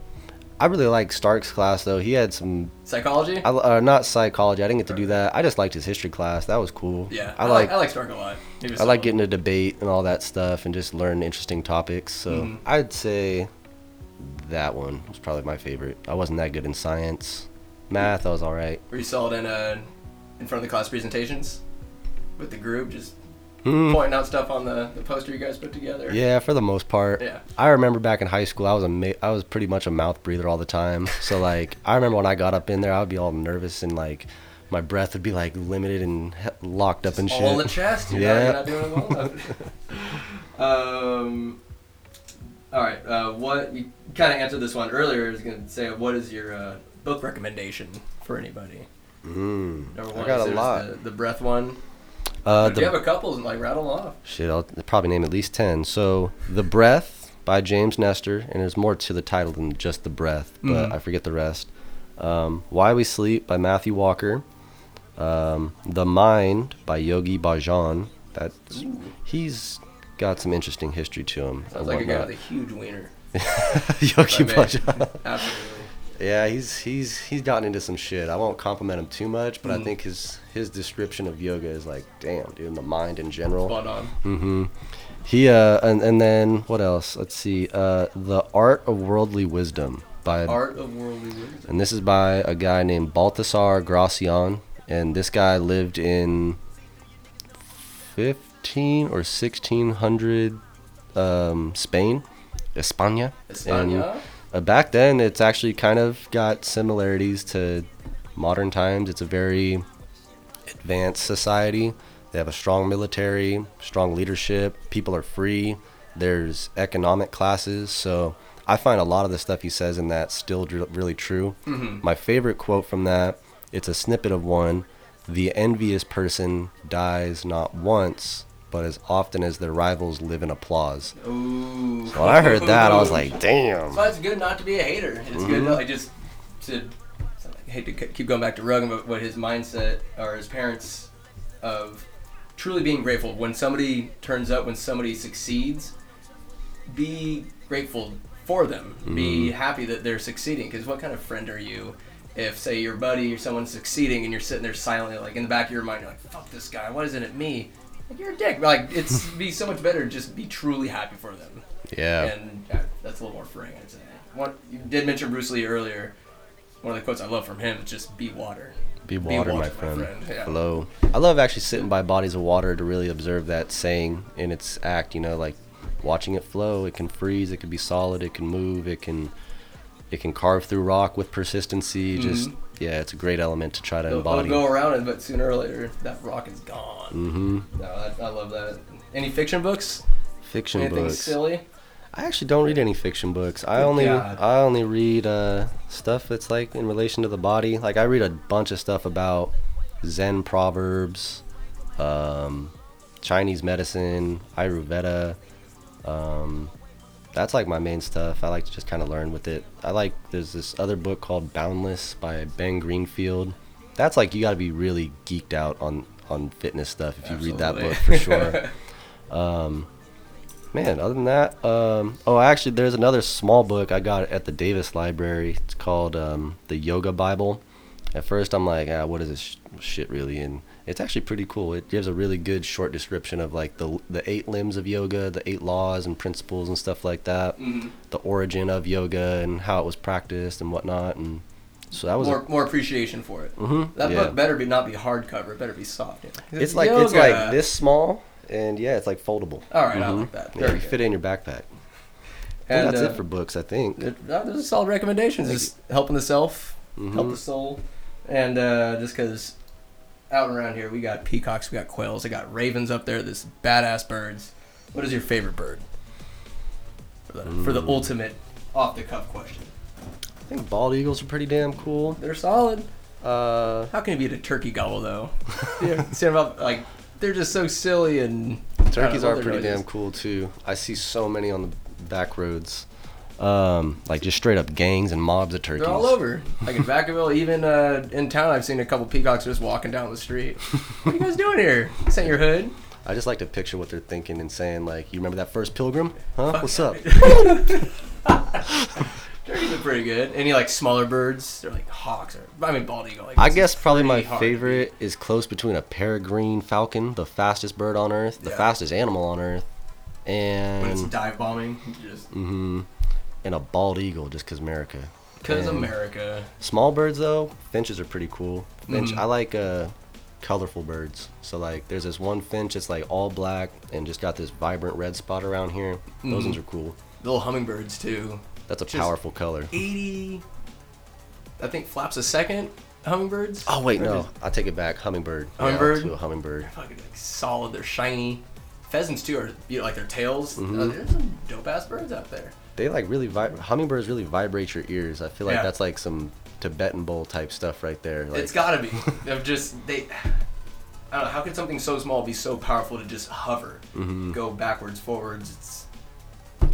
I really like Stark's class though. He had some, Psychology. I, uh, not psychology. I didn't get to do that. I just liked his history class. That was cool. yeah, I like I like Stark a lot. I like solid. getting to debate and all that stuff and just learn interesting topics. So Mhm. I'd say that one was probably my favorite. I wasn't that good in science. Math, I was all right. Were you solid in uh, in front of the class presentations with the group, just Hmm. pointing out stuff on the, the poster you guys put together? Yeah, for the most part. Yeah. I remember back in high school, I was a ma- I was pretty much a mouth breather all the time. So like, I remember when I got up in there, I would be all nervous and like, my breath would be like limited and locked up and shit. All in the chest. You're Yeah. Not, you're not doing it well. um. All right. Uh, what you kind of answered this one earlier. I was gonna say, what is your uh, book recommendation for anybody? Mm, Number I got a lot. The, the breath one. Uh, if the you have a couple, like rattle off. Shit, I'll probably name at least 10. So, The Breath by James Nestor, and there's more to the title than just The Breath, but Mhm. I forget the rest. Um, Why We Sleep by Matthew Walker. Um, the Mind by Yogi Bhajan. That's He's got some interesting history to him. and Sounds like a guy with a huge wiener. Yogi if I may. Bhajan. Absolutely. Yeah, he's he's he's gotten into some shit. I won't compliment him too much, but I Mhm. think his his description of yoga is like, damn, dude, the mind in general. Spot on. Mm-hmm. He uh and, and then what else? Let's see. Uh The Art of Worldly Wisdom by Art of worldly wisdom. and this is by a guy named Baltasar Gracian and this guy lived in 15 or 1600 um Spain, España. And España. Uh, back then it's actually kind of got similarities to modern times. It's a very advanced society. They have a strong military, strong leadership. People are free. There's economic classes. So I find a lot of the stuff he says in that still dr- really true. Mhm. My favorite quote from that, it's a snippet of one. The envious person dies not once, but as often as their rivals live in applause. Ooh. So when I heard that, I was like, damn. So it's good not to be a hater. It's good mm-hmm. to like just to I hate to keep going back to Ruggan, but what his mindset or his parents of truly being grateful when somebody turns up, when somebody succeeds, be grateful for them. Be mm-hmm. happy that they're succeeding. Because what kind of friend are you? If say your buddy or someone's succeeding and you're sitting there silently, like in the back of your mind, you're like, "Fuck this guy! Why isn't it me?" Like you're a dick. Like it's be so much better to just be truly happy for them Yeah. and yeah, that's a little more freeing, I'd say. one, you did mention Bruce Lee earlier. One of the quotes I love from him is just "Be water." Be water, my water, my friend. friend, yeah. Flow. I love actually sitting by bodies of water to really observe that saying in its act. You know, like watching it flow. It can freeze. It can be solid. It can move. It can it can carve through rock with persistency. Just mm-hmm. Yeah, it's a great element to try to It'll, it'll embody. go around it, but sooner or later that rock is gone. Mm-hmm. No, I, I love that. Any fiction books? Fiction Anything books. silly? I actually don't read any fiction books. I only God. I only read uh, stuff that's like in relation to the body. Like I read a bunch of stuff about Zen proverbs, um, Chinese medicine, Ayurveda. Um, that's like my main stuff. I like to just kind of learn with it. I like there's this other book called Boundless by Ben Greenfield. That's like you got to be really geeked out on on fitness stuff if you read that book for sure. um, man, other than that, um, oh, actually, there's another small book I got at the Davis Library. It's called um, the Yoga Bible. At first, I'm like, ah, what is this sh- shit really? And it's actually pretty cool. It gives a really good short description of like the the eight limbs of yoga, the eight laws and principles and stuff like that, Mhm. the origin of yoga and how it was practiced and whatnot. And so that was more, more appreciation for it. Mhm, That yeah. book better be not be hardcover. It better be soft. yeah. it's like it's like this small, and yeah, it's like foldable. All right, I Mhm. like that. Yeah, Very you fit it in your backpack. And, that's uh, it for books. I think. It, uh, those are solid recommendations. Just helping the self, help Mhm. the soul, and uh, just because out and around here we got peacocks, we got quails, I got ravens up there. This badass birds. What is your favorite bird? For the, for the Mm. ultimate off the cuff question. I think bald eagles are pretty damn cool. They're solid. Uh, How can you beat a turkey gobble though? yeah, see about like they're just so silly and turkeys are pretty they're damn cool too. I see so many on the back roads, um, like just straight up gangs and mobs of turkeys. They're all over. Like in Vacaville, even uh, in town, I've seen a couple peacocks just walking down the street. What are you guys doing here? This ain't your hood. I just like to picture what they're thinking and saying like, "You remember that first pilgrim? Huh? What's up?" Turkeys are pretty good. Any like smaller birds? They're like hawks or I mean bald eagle. Like, I guess probably my pretty hard to favorite is close between a peregrine falcon, the fastest bird on earth, the Yeah. fastest animal on earth, beat. when it's and dive bombing. Just hmm and a bald eagle, just 'cause America. because America. Small birds though, finches are pretty cool. Finch, Mhm. I like uh, colorful birds. So like, there's this one finch that's like all black and just got this vibrant red spot around here. Those Mhm. ones are cool. Little hummingbirds too. That's a Just- powerful color. 80. I think flaps a second. Hummingbirds. Oh wait, Or no, just- I take it back. Hummingbird. Yeah, Hummingbird? to a hummingbird. They're fucking like solid. They're shiny. Pheasants too are you know, like their tails. Mhm. Uh, there's some dope ass birds out there. They like really vi- hummingbirds really vibrate your ears. I feel like Yeah. that's like some Tibetan bowl type stuff right there. Like, it's gotta be. They're just they. I don't know. How could something so small be so powerful to just hover, Mhm. go backwards, forwards? It's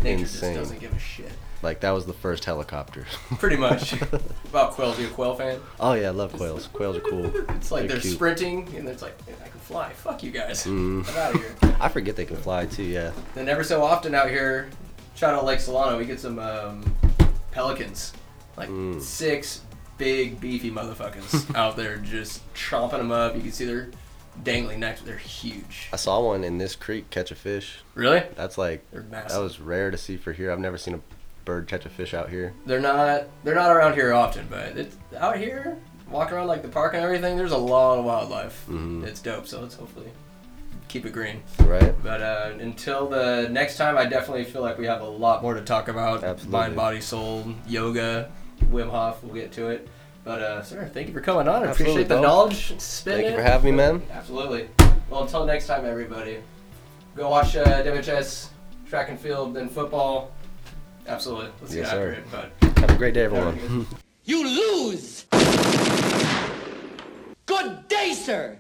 nature Insane. just doesn't give a shit. like that was the first helicopter. Pretty much. About quails, you a quail fan? oh yeah, I love quails. Quails are cool. It's like They're they're, sprinting and it's like "Man, I can fly. Fuck you guys. Mhm. I'm out of here. I forget they can fly too. Yeah. Then every so often out here, shout out Lake Solano, we get some um, pelicans, like Mm. six big beefy motherfuckers out there just chomping them up. You can see their dangling necks. They're huge. I saw one in this creek catch a fish. Really? That's like They're massive. that was rare to see for here. I've never seen a bird catch a fish out here. They're not. They're not around here often, but it's out here. Walking around like the park and everything, there's a lot of wildlife. Mhm. It's dope. So let's hopefully keep it green. Right? But uh, until the next time, I definitely feel like we have a lot more to talk about. Absolutely. Mind, body, soul, yoga, Wim Hof. We'll get to it. But uh, sir, thank you for coming on. I Absolutely, appreciate the bro. knowledge. Spin Thank you for having me, man. Absolutely. Well, until next time, everybody. Go watch uh, WHS track and field, then football. Absolutely. Let's Yes, get after sir. it. But Have a great day, everyone. You lose! Good day, sir!